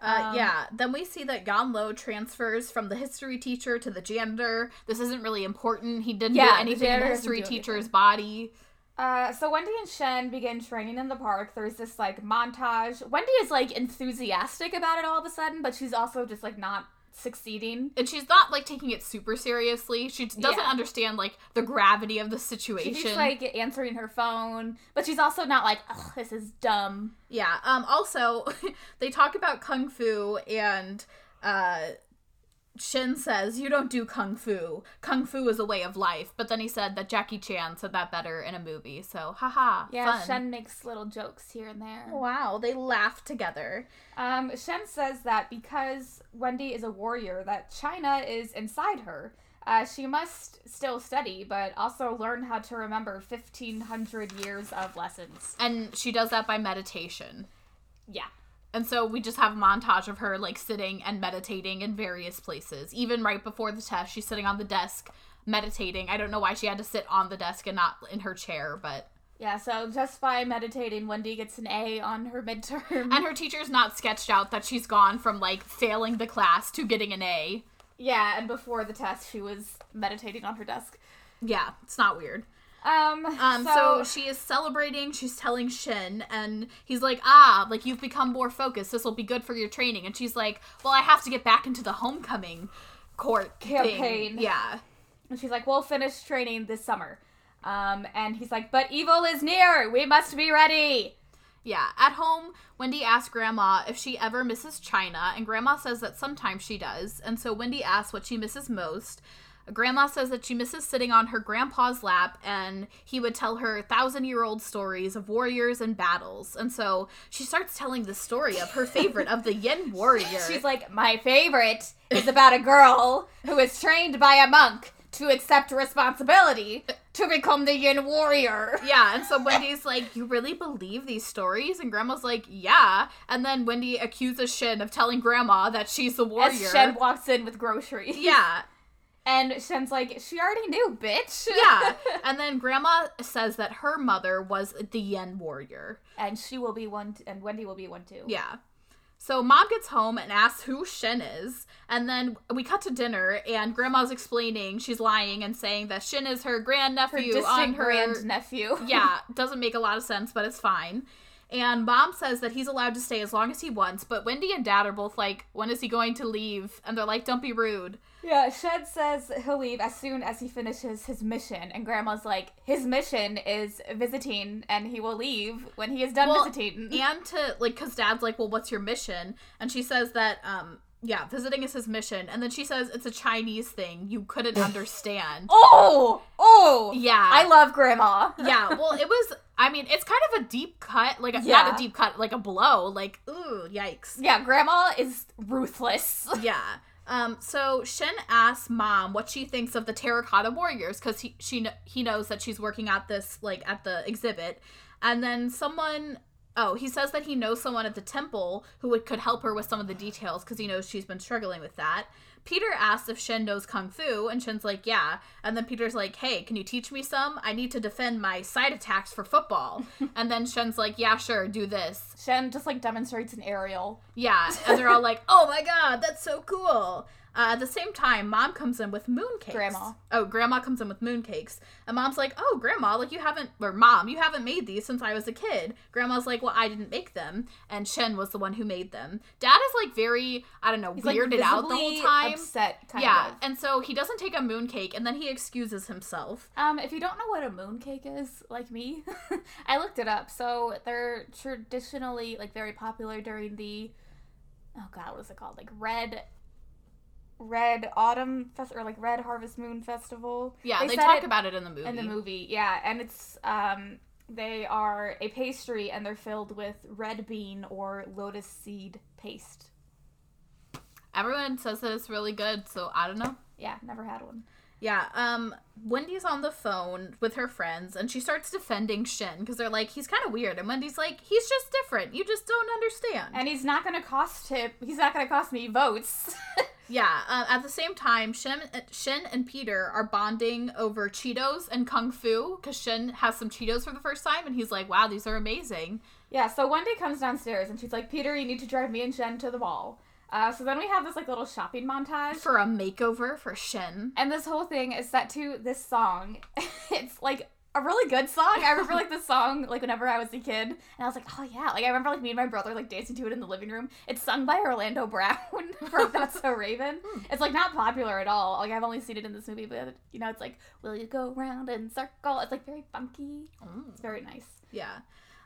Uh, Um, yeah. Then we see that Yanlo transfers from the history teacher to the janitor. This isn't really important. He didn't Yeah, do the anything in the history teacher's body. Uh, so Wendy and Shen begin training in the park. There's this like montage. Wendy is like enthusiastic about it all of a sudden, but she's also just like not succeeding. And she's not like taking it super seriously. She doesn't Yeah. understand like the gravity of the situation. She's like answering her phone, but she's also not like, "Ugh, this is dumb." Yeah. Um. Also, [laughs] they talk about kung fu, and uh, Shen says you don't do kung fu. Kung fu is a way of life. But then he said that Jackie Chan said that better in a movie. So, haha. Yeah, fun. Shen makes little jokes here and there. Wow, they laugh together. Um, Shen says that because Wendy is a warrior, that China is inside her. Uh, she must still study, but also learn how to remember 1500 years of lessons. And she does that by meditation. Yeah. And so we just have a montage of her like sitting and meditating in various places. Even right before the test, she's sitting on the desk meditating. I don't know why she had to sit on the desk and not in her chair, but Yeah, so just by meditating, Wendy gets an A on her midterm. and her teacher's not sketched out that she's gone from like failing the class to getting an A. yeah, and before the test, she was meditating on her desk. Yeah, it's not weird. Um, Um, so, so, she is celebrating. She's telling Shen, and he's like, "Ah, like you've become more focused. This will be good for your training." And she's like, "Well, I have to get back into the homecoming court thing." Campaign. Yeah, and she's like, we'll finish training this summer. Um, and he's like, but evil is near. We must be ready. yeah. At home, Wendy asks Grandma if she ever misses China, and Grandma says that sometimes she does. And so Wendy asks what she misses most. Grandma says that she misses sitting on her grandpa's lap and he would tell her thousand year old stories of warriors and battles. And so she starts telling the story of her favorite, of the [laughs] Yin warrior. She's like, my favorite is about a girl who is trained by a monk to accept responsibility to become the Yin warrior. Yeah, and so [laughs] Wendy's like, You really believe these stories? And Grandma's like, Yeah. And then Wendy accuses Shen of telling Grandma that she's the warrior. As Shen walks in with groceries. yeah, [laughs] And Shen's like, she already knew, bitch. yeah. [laughs] And then Grandma says that her mother was the Yin warrior. and she will be one, t- and Wendy will be one too. Yeah. So mom gets home and asks who Shen is, and then we cut to dinner, and Grandma's explaining she's lying and saying that Shen is her Her grandnephew distant on her grand nephew. yeah, [laughs] doesn't make a lot of sense, but it's fine. And mom says that he's allowed to stay as long as he wants, but Wendy and dad are both like, when is he going to leave? And they're like, don't be rude. Yeah, Shen says he'll leave as soon as he finishes his mission, and Grandma's like, his mission is visiting, and he will leave when he is done Well, visiting. And to, like, because dad's like, well, what's your mission? And she says that, um, yeah, visiting is his mission. And then she says it's a Chinese thing. You couldn't [laughs] understand. oh, oh, Yeah. I love Grandma. [laughs] yeah, well, it was. I mean, it's kind of a deep cut, like a, Yeah. not a deep cut, like a blow. Like, ooh, yikes. Yeah, Grandma is ruthless. [laughs] Yeah. Um. So Shen asks mom what she thinks of the terracotta warriors because he she he knows that she's working at this like at the exhibit, and then someone. Oh, he says that he knows someone at the temple who would, could help her with some of the details because he knows she's been struggling with that. Peter asks if Shen knows kung fu, and Shen's like, "Yeah." And then Peter's like, "Hey, can you teach me some? I need to defend my side attacks for football." [laughs] and then Shen's like, "Yeah, sure, do this." Shen just like demonstrates an aerial. Yeah, and they're all like, "Oh my god, that's so cool!" Uh, at the same time, mom comes in with mooncakes. Grandma. Oh, grandma comes in with mooncakes, and mom's like, "Oh, grandma, like you haven't, or mom, you haven't made these since I was a kid." Grandma's like, "Well, I didn't make them, and Shen was the one who made them." Dad is like very, I don't know, He's like weirded out the whole time. Upset, kind yeah, of. and so he doesn't take a mooncake, and then he excuses himself. Um, if you don't know what a mooncake is, like me, [laughs] I looked it up. So they're traditionally like very popular during the oh god, what is it called? Like red red autumn fest or like red harvest moon festival. Yeah, they, said talk it about it in the movie. in the movie. Yeah, and it's um they are a pastry and they're filled with red bean or lotus seed paste. Everyone says that it's really good, so I don't know. Yeah, never had one. Yeah, um, Wendy's on the phone with her friends and she starts defending Shen because they're like, he's kind of weird. And Wendy's like, he's just different. You just don't understand. And he's not gonna cost him. He's not gonna cost me votes. [laughs] yeah, uh, at the same time, Shen, Shen and Peter are bonding over Cheetos and Kung Fu because Shen has some Cheetos for the first time and he's like, wow, these are amazing. Yeah, so Wendy comes downstairs and she's like, Peter, you need to drive me and Jen to the mall. Uh, so then we have this like little shopping montage. For a makeover for Shen. And this whole thing is set to this song. [laughs] it's like a really good song. I remember like this song like whenever I was a kid, and I was like, oh yeah. Like I remember like me and my brother like dancing to it in the living room. It's sung by Orlando Brown [laughs] from That's So Raven. It's like not popular at all. Like I've only seen it in this movie, but you know it's like, will you go round in circle? It's like very funky. It's very nice. Yeah.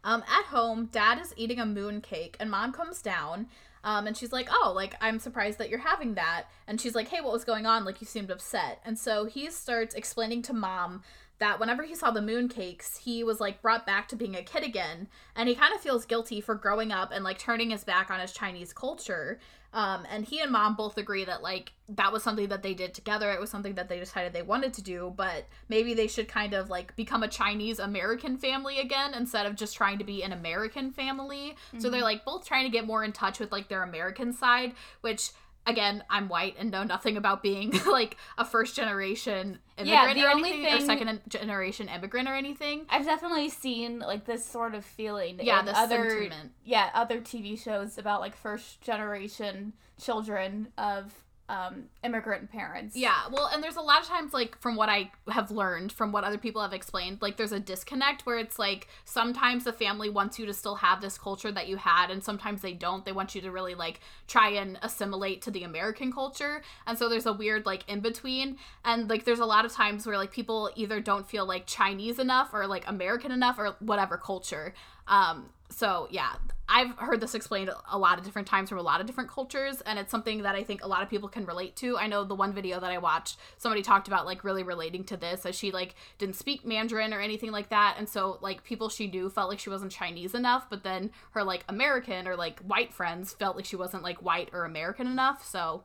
Um, at home, dad is eating a moon cake and mom comes down. Um, and she's like, Oh, like, I'm surprised that you're having that. And she's like, Hey, what was going on? Like, you seemed upset. And so he starts explaining to mom that whenever he saw the moon cakes, he was like brought back to being a kid again. And he kind of feels guilty for growing up and like turning his back on his Chinese culture. Um, and he and mom both agree that like that was something that they did together. It was something that they decided they wanted to do, but maybe they should kind of like become a Chinese American family again instead of just trying to be an American family. So they're like both trying to get more in touch with like their American side, which again, I'm white and know nothing about being [laughs] like a first generation Yeah, immigrant the or only anything, or second generation immigrant or anything. I've definitely seen like this sort of feeling Yeah, in the other sentiment. yeah other TV shows about like first generation children of um, immigrant parents. Yeah, well, and there's a lot of times, like, from what I have learned, from what other people have explained, like, there's a disconnect where it's like sometimes the family wants you to still have this culture that you had, and sometimes they don't. They want you to really, like, try and assimilate to the American culture. And so there's a weird, like, in between. And, like, there's a lot of times where, like, people either don't feel, like, Chinese enough or, like, American enough or whatever culture. Um, so yeah, I've heard this explained a lot of different times from a lot of different cultures, and it's something that I think a lot of people can relate to. I know the one video that I watched, somebody talked about like really relating to this, as she like didn't speak Mandarin or anything like that, and so like people she knew felt like she wasn't Chinese enough, but then her like American or like white friends felt like she wasn't like white or American enough. So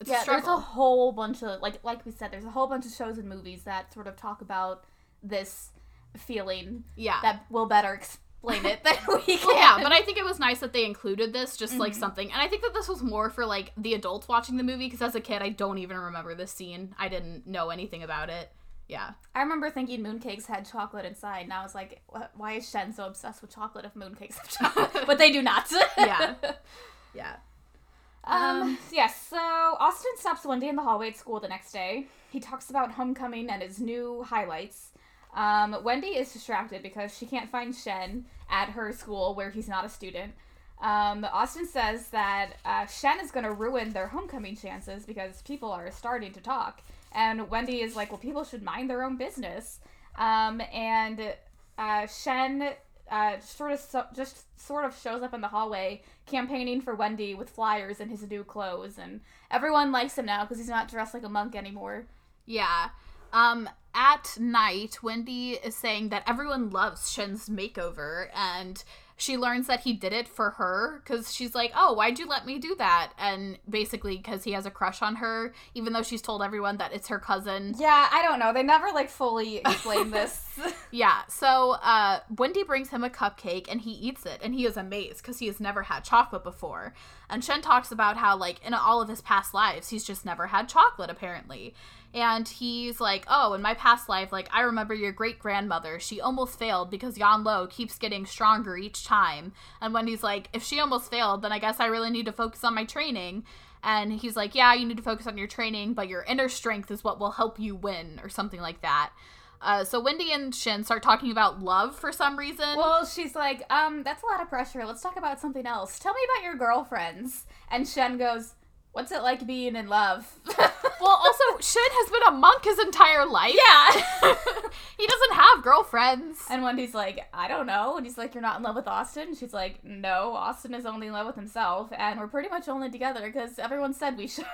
it's a yeah. There's a whole bunch of like like we said, there's a whole bunch of shows and movies that sort of talk about this feeling yeah. that will better explain it than [laughs] we can. Yeah, but I think it was nice that they included this, just Mm-hmm. like something. And I think that this was more for like the adults watching the movie, because as a kid, I don't even remember this scene. I didn't know anything about it. Yeah. I remember thinking mooncakes had chocolate inside, and I was like, why is Shen so obsessed with chocolate if mooncakes have chocolate? [laughs] but they do not. [laughs] Yeah. Yeah. Um, yes, so Austin stops Wendy in the hallway at school the next day. He talks about homecoming and his new highlights. Um, Wendy is distracted because she can't find Shen, at her school where he's not a student. Um, Austin says that uh, Shen is going to ruin their homecoming chances because people are starting to talk. And Wendy is like, well, people should mind their own business. Um, and uh, Shen uh, sort of so, just sort of shows up in the hallway campaigning for Wendy with flyers in his new clothes, and everyone likes him now because he's not dressed like a monk anymore. Yeah. Um, at night, Wendy is saying that everyone loves Shen's makeover, and she learns that he did it for her because she's like, "Oh, why'd you let me do that?" And basically, because he has a crush on her, even though she's told everyone that it's her cousin. Yeah, I don't know. They never like fully explain [laughs] this. Yeah. So, uh, Wendy brings him a cupcake, and he eats it, and he is amazed because he has never had chocolate before. And Shen talks about how, like, in all of his past lives, he's just never had chocolate, apparently. And he's like, Oh, in my past life, like, I remember your great grandmother. She almost failed because Yan Lo keeps getting stronger each time. And Wendy's like, If she almost failed, then I guess I really need to focus on my training. And he's like, Yeah, you need to focus on your training, but your inner strength is what will help you win, or something like that. Uh, so Wendy and Shen start talking about love for some reason. well, she's like, um, that's a lot of pressure. Let's talk about something else. Tell me about your girlfriends. And Shen goes, What's it like being in love? [laughs] Well, also, Shen has been a monk his entire life. yeah. [laughs] he doesn't have girlfriends. And Wendy's like, I don't know. And he's like, You're not in love with Austin? And she's like, No, Austin is only in love with himself. And we're pretty much only together because everyone said we [laughs] should.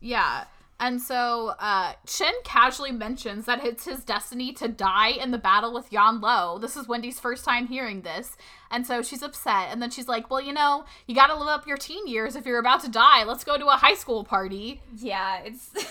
Yeah. And so uh, Shen casually mentions that it's his destiny to die in the battle with Yan Lo. This is Wendy's first time hearing this. And so she's upset. And then she's like, Well, you know, you got to live up your teen years if you're about to die. Let's go to a high school party. yeah, it's. [laughs]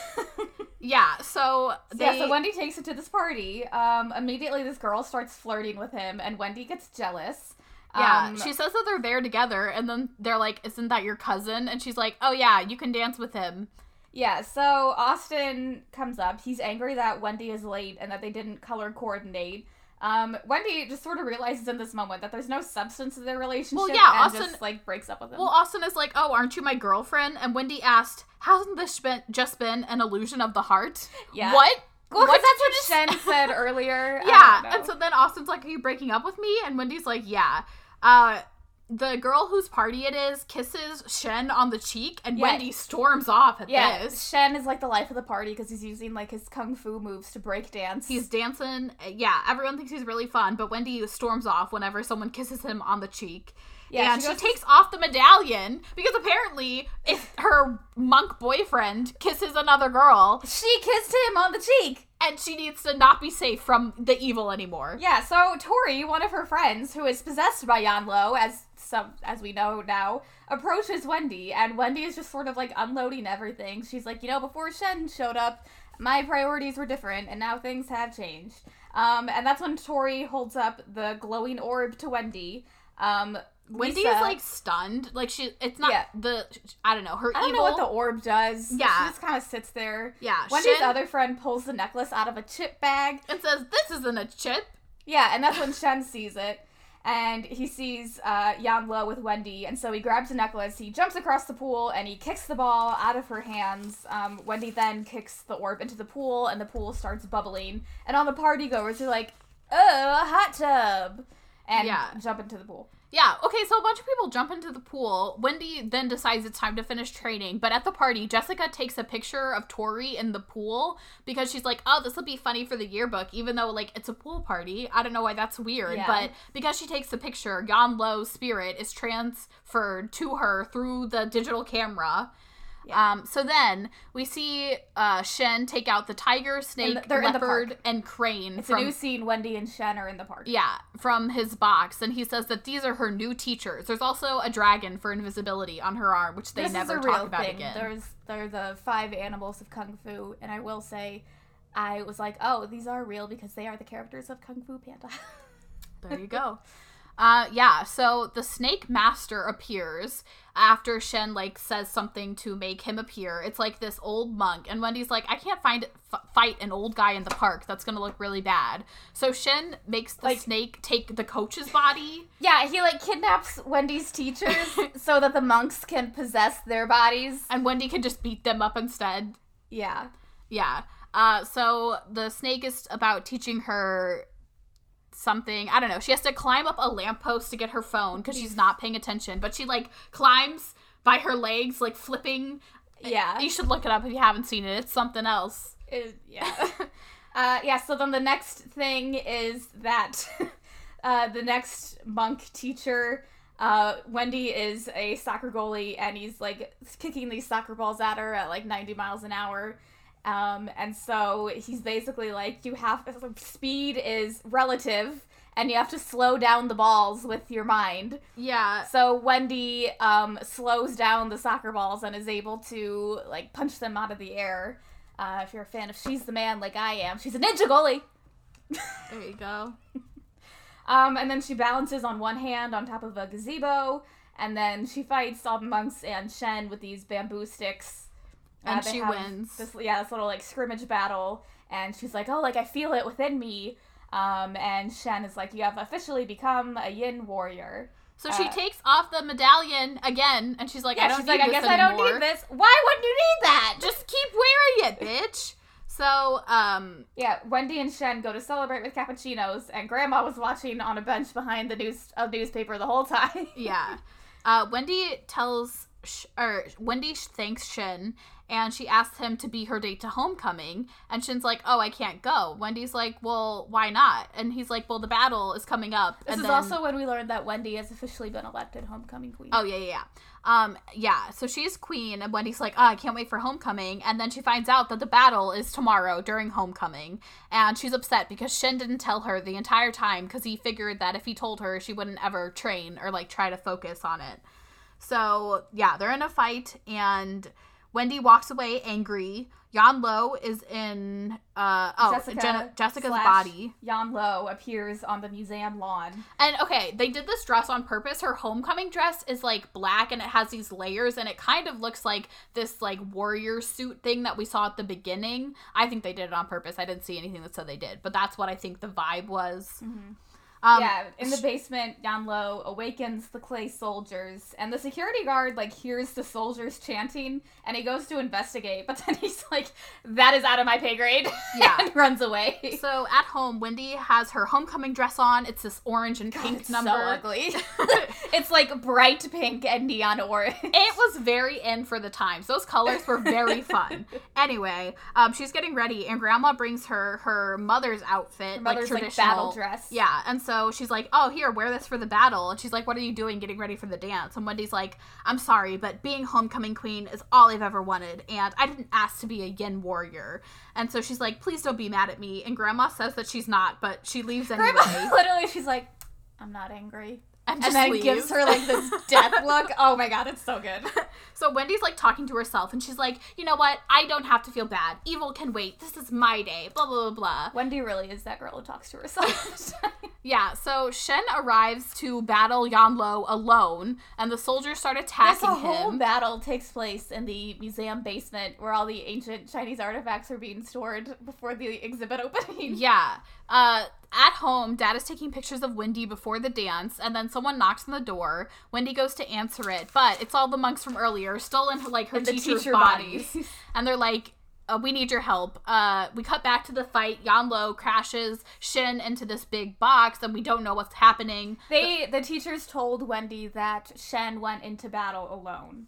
Yeah. So they. yeah, so Wendy takes it to this party. Um, immediately, this girl starts flirting with him, and Wendy gets jealous. Yeah, Um, she says that they're there together, and then they're like, "Isn't that your cousin?" And she's like, "Oh yeah, you can dance with him." Yeah, so Austin comes up. He's angry that Wendy is late and that they didn't color coordinate. Um, Wendy just sort of realizes in this moment that there's no substance to their relationship. Well, yeah, and Austin- just like breaks up with him. Well, Austin is like, "Oh, aren't you my girlfriend?" And Wendy asked, "Hasn't this been just been an illusion of the heart?" Yeah. What? well, What that's what Shen [laughs] said earlier. Yeah. And so then Austin's like, "Are you breaking up with me?" And Wendy's like, "Yeah." Uh, the girl whose party it is kisses Shen on the cheek, and Yeah. Wendy storms off at yeah, this. Shen is like the life of the party because he's using like his kung fu moves to break dance. He's dancing. Yeah, everyone thinks he's really fun, but Wendy storms off whenever someone kisses him on the cheek. Yeah, and she she, takes off the medallion because apparently, if her monk boyfriend kisses another girl, she kissed him on the cheek. and she needs to not be safe from the evil anymore. Yeah, so Tori, one of her friends, who is possessed by Yanlo, as some as we know now, approaches Wendy, and Wendy is just sort of like unloading everything. She's like, you know, before Shen showed up, my priorities were different, and now things have changed. Um, and that's when Tori holds up the glowing orb to Wendy. Um, Wendy Lisa- is like stunned. Like she, it's not Yeah. the. I don't know. Her I don't evil. know what the orb does. Yeah. she just kind of sits there. yeah. Wendy's Shen, other friend pulls the necklace out of a chip bag. and says, "This isn't a chip." Yeah, and that's when Shen sees it. And he sees uh, Yan Lo with Wendy, and so he grabs the necklace, he jumps across the pool, and he kicks the ball out of her hands. Um, Wendy then kicks the orb into the pool, and the pool starts bubbling. And all the party goers are like, oh, a hot tub! And Yeah. jump into the pool. Yeah, okay, so a bunch of people jump into the pool. Wendy then decides it's time to finish training, but at the party, Jessica takes a picture of Tori in the pool because she's like, oh, this will be funny for the yearbook, even though, like, it's a pool party. I don't know why that's weird, Yeah. but because she takes the picture, Yan Lo's spirit is transferred to her through the digital camera. Yeah. Um, so then we see uh, Shen take out the tiger, snake, the- they're in the leopard, park. and crane It's from a new scene. Wendy and Shen are in the park. yeah, from his box, and he says that these are her new teachers. There's also a dragon for invisibility on her arm, which they this never talk about thing. again. There's they're the five animals of kung fu, and I will say, I was like, oh, these are real because they are the characters of Kung Fu Panda. There you go. [laughs] Uh, yeah, so the snake master appears after Shen like says something to make him appear. It's like this old monk, and Wendy's like, I can't find f- fight an old guy in the park. That's gonna look really bad. So Shen makes the Like- snake take the coach's body. yeah, he like kidnaps Wendy's teachers [laughs] so that the monks can possess their bodies. and Wendy can just beat them up instead. Yeah. Yeah. Uh, so the snake is about teaching her something. I don't know. She has to climb up a lamppost to get her phone because she's not paying attention. But she like climbs by her legs, like flipping. Yeah. You should look it up if you haven't seen it. It's something else. It- yeah. [laughs] uh, yeah, so then the next thing is that [laughs] uh, the next monk teacher, uh, Wendy, is a soccer goalie and he's like kicking these soccer balls at her at like 90 miles an hour. Um, and so he's basically like, you have speed is relative and you have to slow down the balls with your mind. Yeah. So Wendy um, slows down the soccer balls and is able to like punch them out of the air. Uh, if you're a fan of She's the Man like I am, she's a ninja goalie. There you go. [laughs] Um, and then she balances on one hand on top of a gazebo, and then she fights all the monks and Shen with these bamboo sticks. And she wins. This, yeah, this little like scrimmage battle, and she's like, "Oh, like I feel it within me." Um, and Shen is like, "You have officially become a Yin warrior." So she Uh, takes off the medallion again, and she's like, Yeah, "I don't she's need like, "I guess I don't need this. Why wouldn't you need that?" Just keep wearing it, bitch." So, um, Yeah, Wendy and Shen go to celebrate with cappuccinos, and Grandma was watching on a bench behind the news a newspaper the whole [laughs] time. yeah. Uh, Wendy tells, Sh- or Wendy thanks Shen, and she asks him to be her date to homecoming. And Shen's like, "Oh, I can't go." Wendy's like, "Well, why not?" And he's like, "Well, the battle is coming up." This and is then- also when we learned that Wendy has officially been elected homecoming queen. Oh yeah, yeah, yeah. Um, yeah. So she's queen, and Wendy's like, "Oh, I can't wait for homecoming." And then she finds out that the battle is tomorrow during homecoming, and she's upset because Shen didn't tell her the entire time because he figured that if he told her, she wouldn't ever train or like try to focus on it. So yeah, they're in a fight, and Wendy walks away angry. Yan Lo is in uh oh Jessica Jessica's body. Yan Lo appears on the museum lawn. And okay, they did this dress on purpose. Her homecoming dress is like black and it has these layers and it kind of looks like this like warrior suit thing that we saw at the beginning. I think they did it on purpose. I didn't see anything that said they did, but that's what I think the vibe was. Um, yeah, in the basement, Yan Lo awakens the clay soldiers, and the security guard like hears the soldiers chanting, and he goes to investigate, [laughs] but then he's like, "That is out of my pay grade," [laughs] Yeah. and runs away. So at home, Wendy has her homecoming dress on. It's this orange and pink It's number. so ugly. [laughs] it's like bright pink and neon orange. it was very in for the times. Those colors were very fun. anyway, um, she's getting ready, and Grandma brings her her mother's outfit, mother's, like like, traditional battle dress. Yeah, and so she's like, "Oh, here, wear this for the battle." And she's like, "What are you doing, getting ready for the dance?" And Wendy's like, "I'm sorry, but being homecoming queen is all I've ever wanted, and I didn't ask to be a Yin warrior." And so she's like, "Please don't be mad at me." And Grandma says that she's not, but she leaves anyway. Grandma, [laughs] literally, she's like, "I'm not angry." And and then leaves. gives her like this [laughs] death look. Oh my god, it's so good. [laughs] So Wendy's like talking to herself, and she's like, "You know what? I don't have to feel bad. Evil can wait. This is my day." Blah blah blah blah. Wendy really is that girl who talks to herself. [laughs] Yeah. So Shen arrives to battle Yanlo alone, and the soldiers start attacking this attacking whole him. battle takes place in the museum basement where all the ancient Chinese artifacts are being stored before the exhibit opening. Yeah. Uh, at home, Dad is taking pictures of Wendy before the dance, and then someone knocks on the door. Wendy goes to answer it, but it's all the monks from earlier, still in like her In the teacher's teacher bodies, bodies. [laughs] and they're like. Uh, we need your help. Uh, we cut back to the fight. Yanlo crashes Shen into this big box, and we don't know what's happening. They the teachers told Wendy that Shen went into battle alone.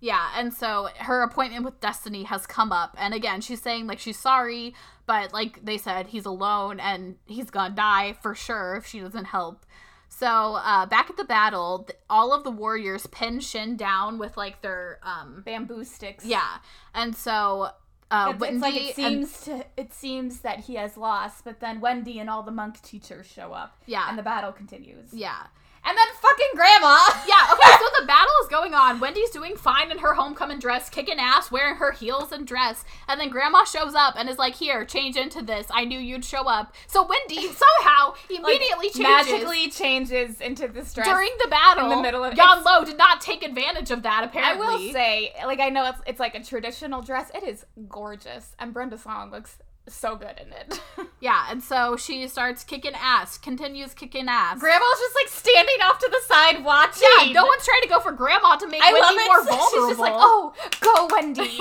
Yeah, and so her appointment with Destiny has come up, and again, she's saying like she's sorry, but like they said, he's alone and he's gonna die for sure if she doesn't help. So uh, back at the battle, th- all of the warriors pin Shen down with like their um Bamboo sticks. yeah, and so uh, It's, Wendy it's like it and- seems to it seems that he has lost, but then Wendy and all the monk teachers show up. Yeah. And the battle continues. yeah. And then fucking grandma. [laughs] Yeah, okay, so the battle is going on. Wendy's doing fine in her homecoming dress, kicking ass, wearing her heels and dress. And then Grandma shows up and is like, Here, change into this. I knew you'd show up. So Wendy [laughs] somehow Like, immediately changes magically changes into this dress. during the battle. in the middle of- it's- Lo did not take advantage of that, apparently. I will say, like I know it's it's like a traditional dress. It is gorgeous, and Brenda Song looks so good in it. [laughs] Yeah, and so she starts kicking ass, continues kicking ass. Grandma's just like standing off to the side watching. yeah, no one's trying to go for Grandma to make I Wendy more vulnerable. [laughs] She's just like, oh, go Wendy.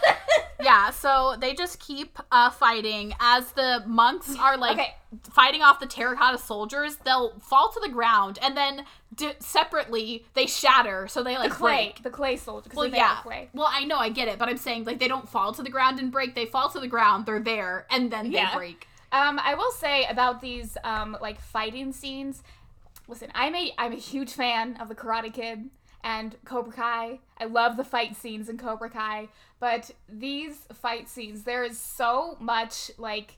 [laughs] yeah, so they just keep uh, fighting as the monks are like Okay. Fighting off the terracotta soldiers. They'll fall to the ground and then d- separately they shatter. So they like the clay, break. the clay soldier. 'cause Well, yeah. clay. Well, I know, I get it, but I'm saying like they don't fall to the ground and break. They fall to the ground. They're there, and then Yeah. they break. Um, I will say about these um like fighting scenes. Listen, I'm a I'm a huge fan of the Karate Kid and Cobra Kai. I love the fight scenes in Cobra Kai, but these fight scenes there is so much like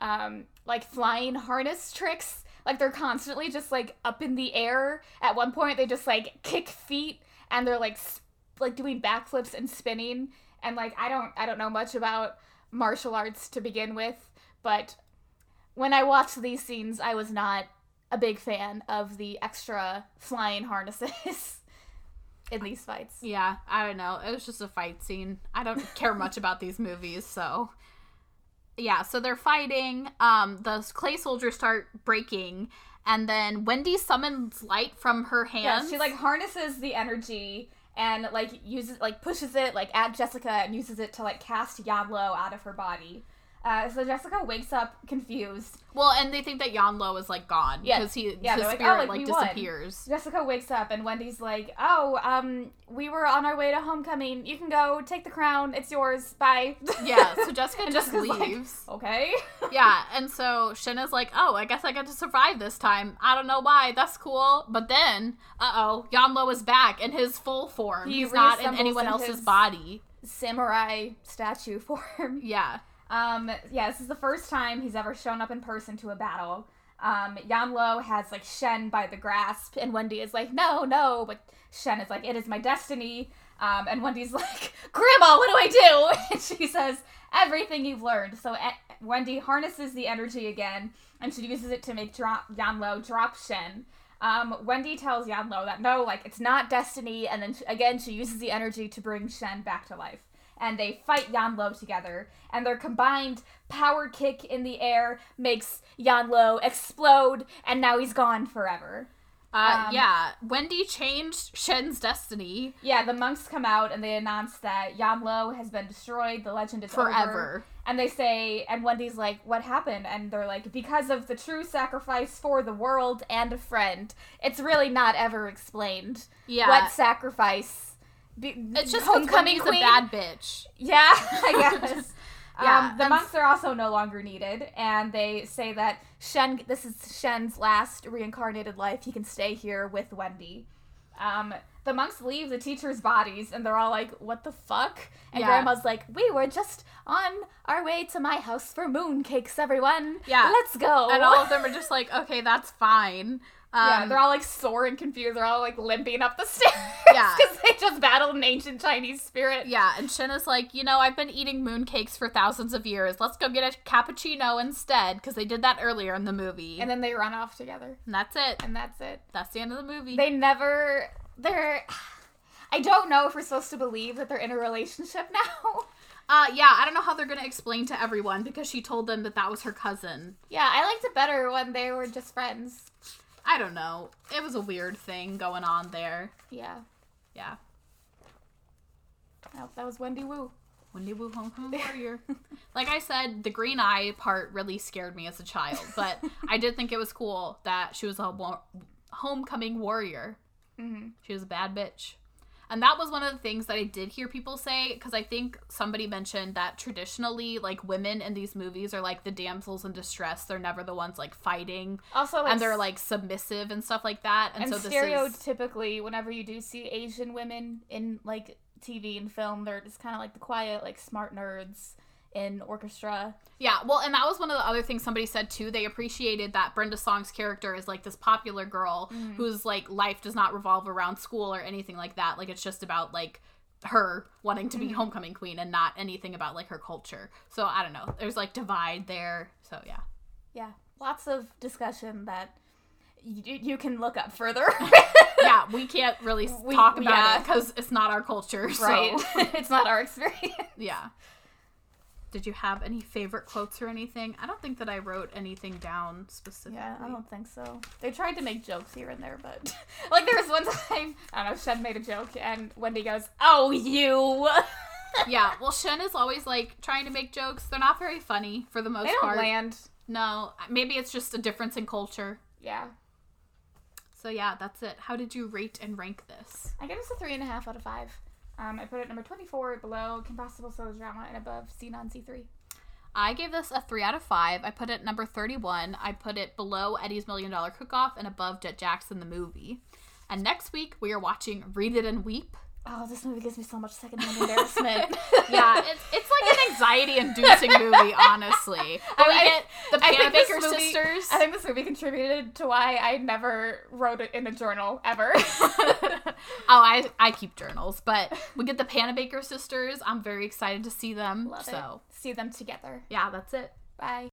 um like flying harness tricks. Like they're constantly just like up in the air. At one point they just like kick feet and they're like s- like doing backflips and spinning and like I don't I don't know much about martial arts to begin with, but when I watched these scenes, I was not a big fan of the extra flying harnesses [laughs] in these fights. Yeah, I don't know. It was just a fight scene. I don't care much about these movies, so yeah. So they're fighting. Um, the clay soldiers start breaking, and then Wendy summons light from her Yeah, hands. she like harnesses the energy and like uses like pushes it like at Jessica and uses it to like cast Yanlo out of her body. Uh, so Jessica wakes up confused. well, and they think that Yanlo is like gone Yeah. because he Yeah, his they're like, oh, like, like, we won. disappears. Jessica wakes up and Wendy's like, "Oh, um, we were on our way to homecoming. You can go take the crown. It's yours. Bye." Yeah, so [laughs] Jessica just Jessica's like, leaves. okay. [laughs] yeah, and so Shinna's like, "Oh, I guess I got to survive this time. I don't know why. That's cool." But then, uh oh, Yanlo is back in his full form. He He's not in anyone in else's body. Samurai statue form. Yeah, Um, yeah, this is the first time he's ever shown up in person to a battle. Um, Yanlo has like Shen by the grasp, and Wendy is like, no, no, but Shen is like, it is my destiny. Um, and Wendy's [laughs] like, Grandma, what do I do? [laughs] And she says, everything you've learned. So eh, Wendy harnesses the energy again, and she uses it to make drop Yanlo drop Shen. Um, Wendy tells Yanlo that no, like it's not destiny, and then she, again she uses the energy to bring Shen back to life. And they fight Yanlo together, and their combined power kick in the air makes Yanlo explode, and now he's gone forever. uh, Um, yeah. Wendy changed Shen's destiny Yeah, the monks come out and they announce that Yanlo has been destroyed. The legend is over. forever. And they say, and Wendy's like, "What happened?" And they're like, "Because of the true sacrifice for the world and a friend." It's really not ever explained. Yeah, What sacrifice? Be- it's just homecoming queen. a bad bitch. Yeah, [laughs] I guess. [laughs] Yeah, um, the monks are also no longer needed, and they say that Shen, this is Shen's last reincarnated life. He can stay here with Wendy. Um, the monks leave the teachers' bodies, and they're all like, "What the fuck?" And Yeah. Grandma's like, "We were just on our way to my house for mooncakes, everyone. Yeah. let's go." And all of them are [laughs] just like, okay, that's fine. Um, yeah, they're all like sore and confused. They're all like limping up the [laughs] stairs. Yeah. because they just battled an ancient Chinese spirit. Yeah, and Shinna's like, you know, I've been eating mooncakes for thousands of years. Let's go get a cappuccino instead, because they did that earlier in the movie. And then they run off together, and that's it. and that's it. That's the end of the movie. they never they're [sighs] I don't know if we're supposed to believe that they're in a relationship [laughs] now. uh, yeah, I don't know how they're gonna explain to everyone because she told them that that was her cousin. yeah, I liked it better when they were just friends. I don't know. It was a weird thing going on there. Yeah. Yeah. Oh, that was Wendy Wu. Wendy Wu Homecoming [laughs] Warrior. like I said, the green eye part really scared me as a child, but [laughs] I did think it was cool that she was a homecoming warrior. Mm-hmm. She was a bad bitch. And that was one of the things that I did hear people say because I think somebody mentioned that traditionally, like women in these movies are like the damsels in distress. They're never the ones like fighting, Also, like, and they're like submissive and stuff like that. And, and so this is stereotypically, whenever you do see Asian women in like TV and film, they're just kind of like the quiet, like smart nerds in orchestra. Yeah, well, and that was one of the other things somebody said too. They appreciated that Brenda Song's character is like this popular girl Mm-hmm. whose like life does not revolve around school or anything like that. Like it's just about like her wanting to be Mm-hmm. homecoming queen and not anything about like her culture. So I don't know. There's like divide there. So yeah. Yeah, lots of discussion that you, you can look up further. [laughs] Yeah, we can't really [laughs] We- talk about yeah. it because it's not our culture. So right. [laughs] it's not our experience. yeah. Did you have any favorite quotes or anything? I don't think that I wrote anything down specifically. Yeah, I don't think so. They tried to make jokes here and there, but [laughs] like there was one [laughs] time, I don't know, Shen made a joke and Wendy goes, "Oh, you," [laughs] yeah, well, Shen is always like trying to make jokes. They're not very funny for the most They don't part. land. No, maybe it's just a difference in culture. Yeah. So yeah, that's it. How did you rate and rank this? I give this a three and a half out of five. Um, I put it number 24 below Impossible Soul Drama and above Zenon Z3. I gave this a 3 out of 5. I put it number 31. I put it below Eddie's Million Dollar Cook Off and above Jett Jackson the movie. And next week we are watching Read It and Weep. Oh, this movie gives me so much secondhand embarrassment. [laughs] Yeah, it's, it's like an anxiety inducing movie, honestly. But we I- get the I Panabaker sisters. I think this movie contributed to why I never wrote it in a journal ever. [laughs] oh, I, I keep journals, but we get the Panabaker sisters. I'm very excited to see them. Love so, it. See them together. yeah, that's it. Bye.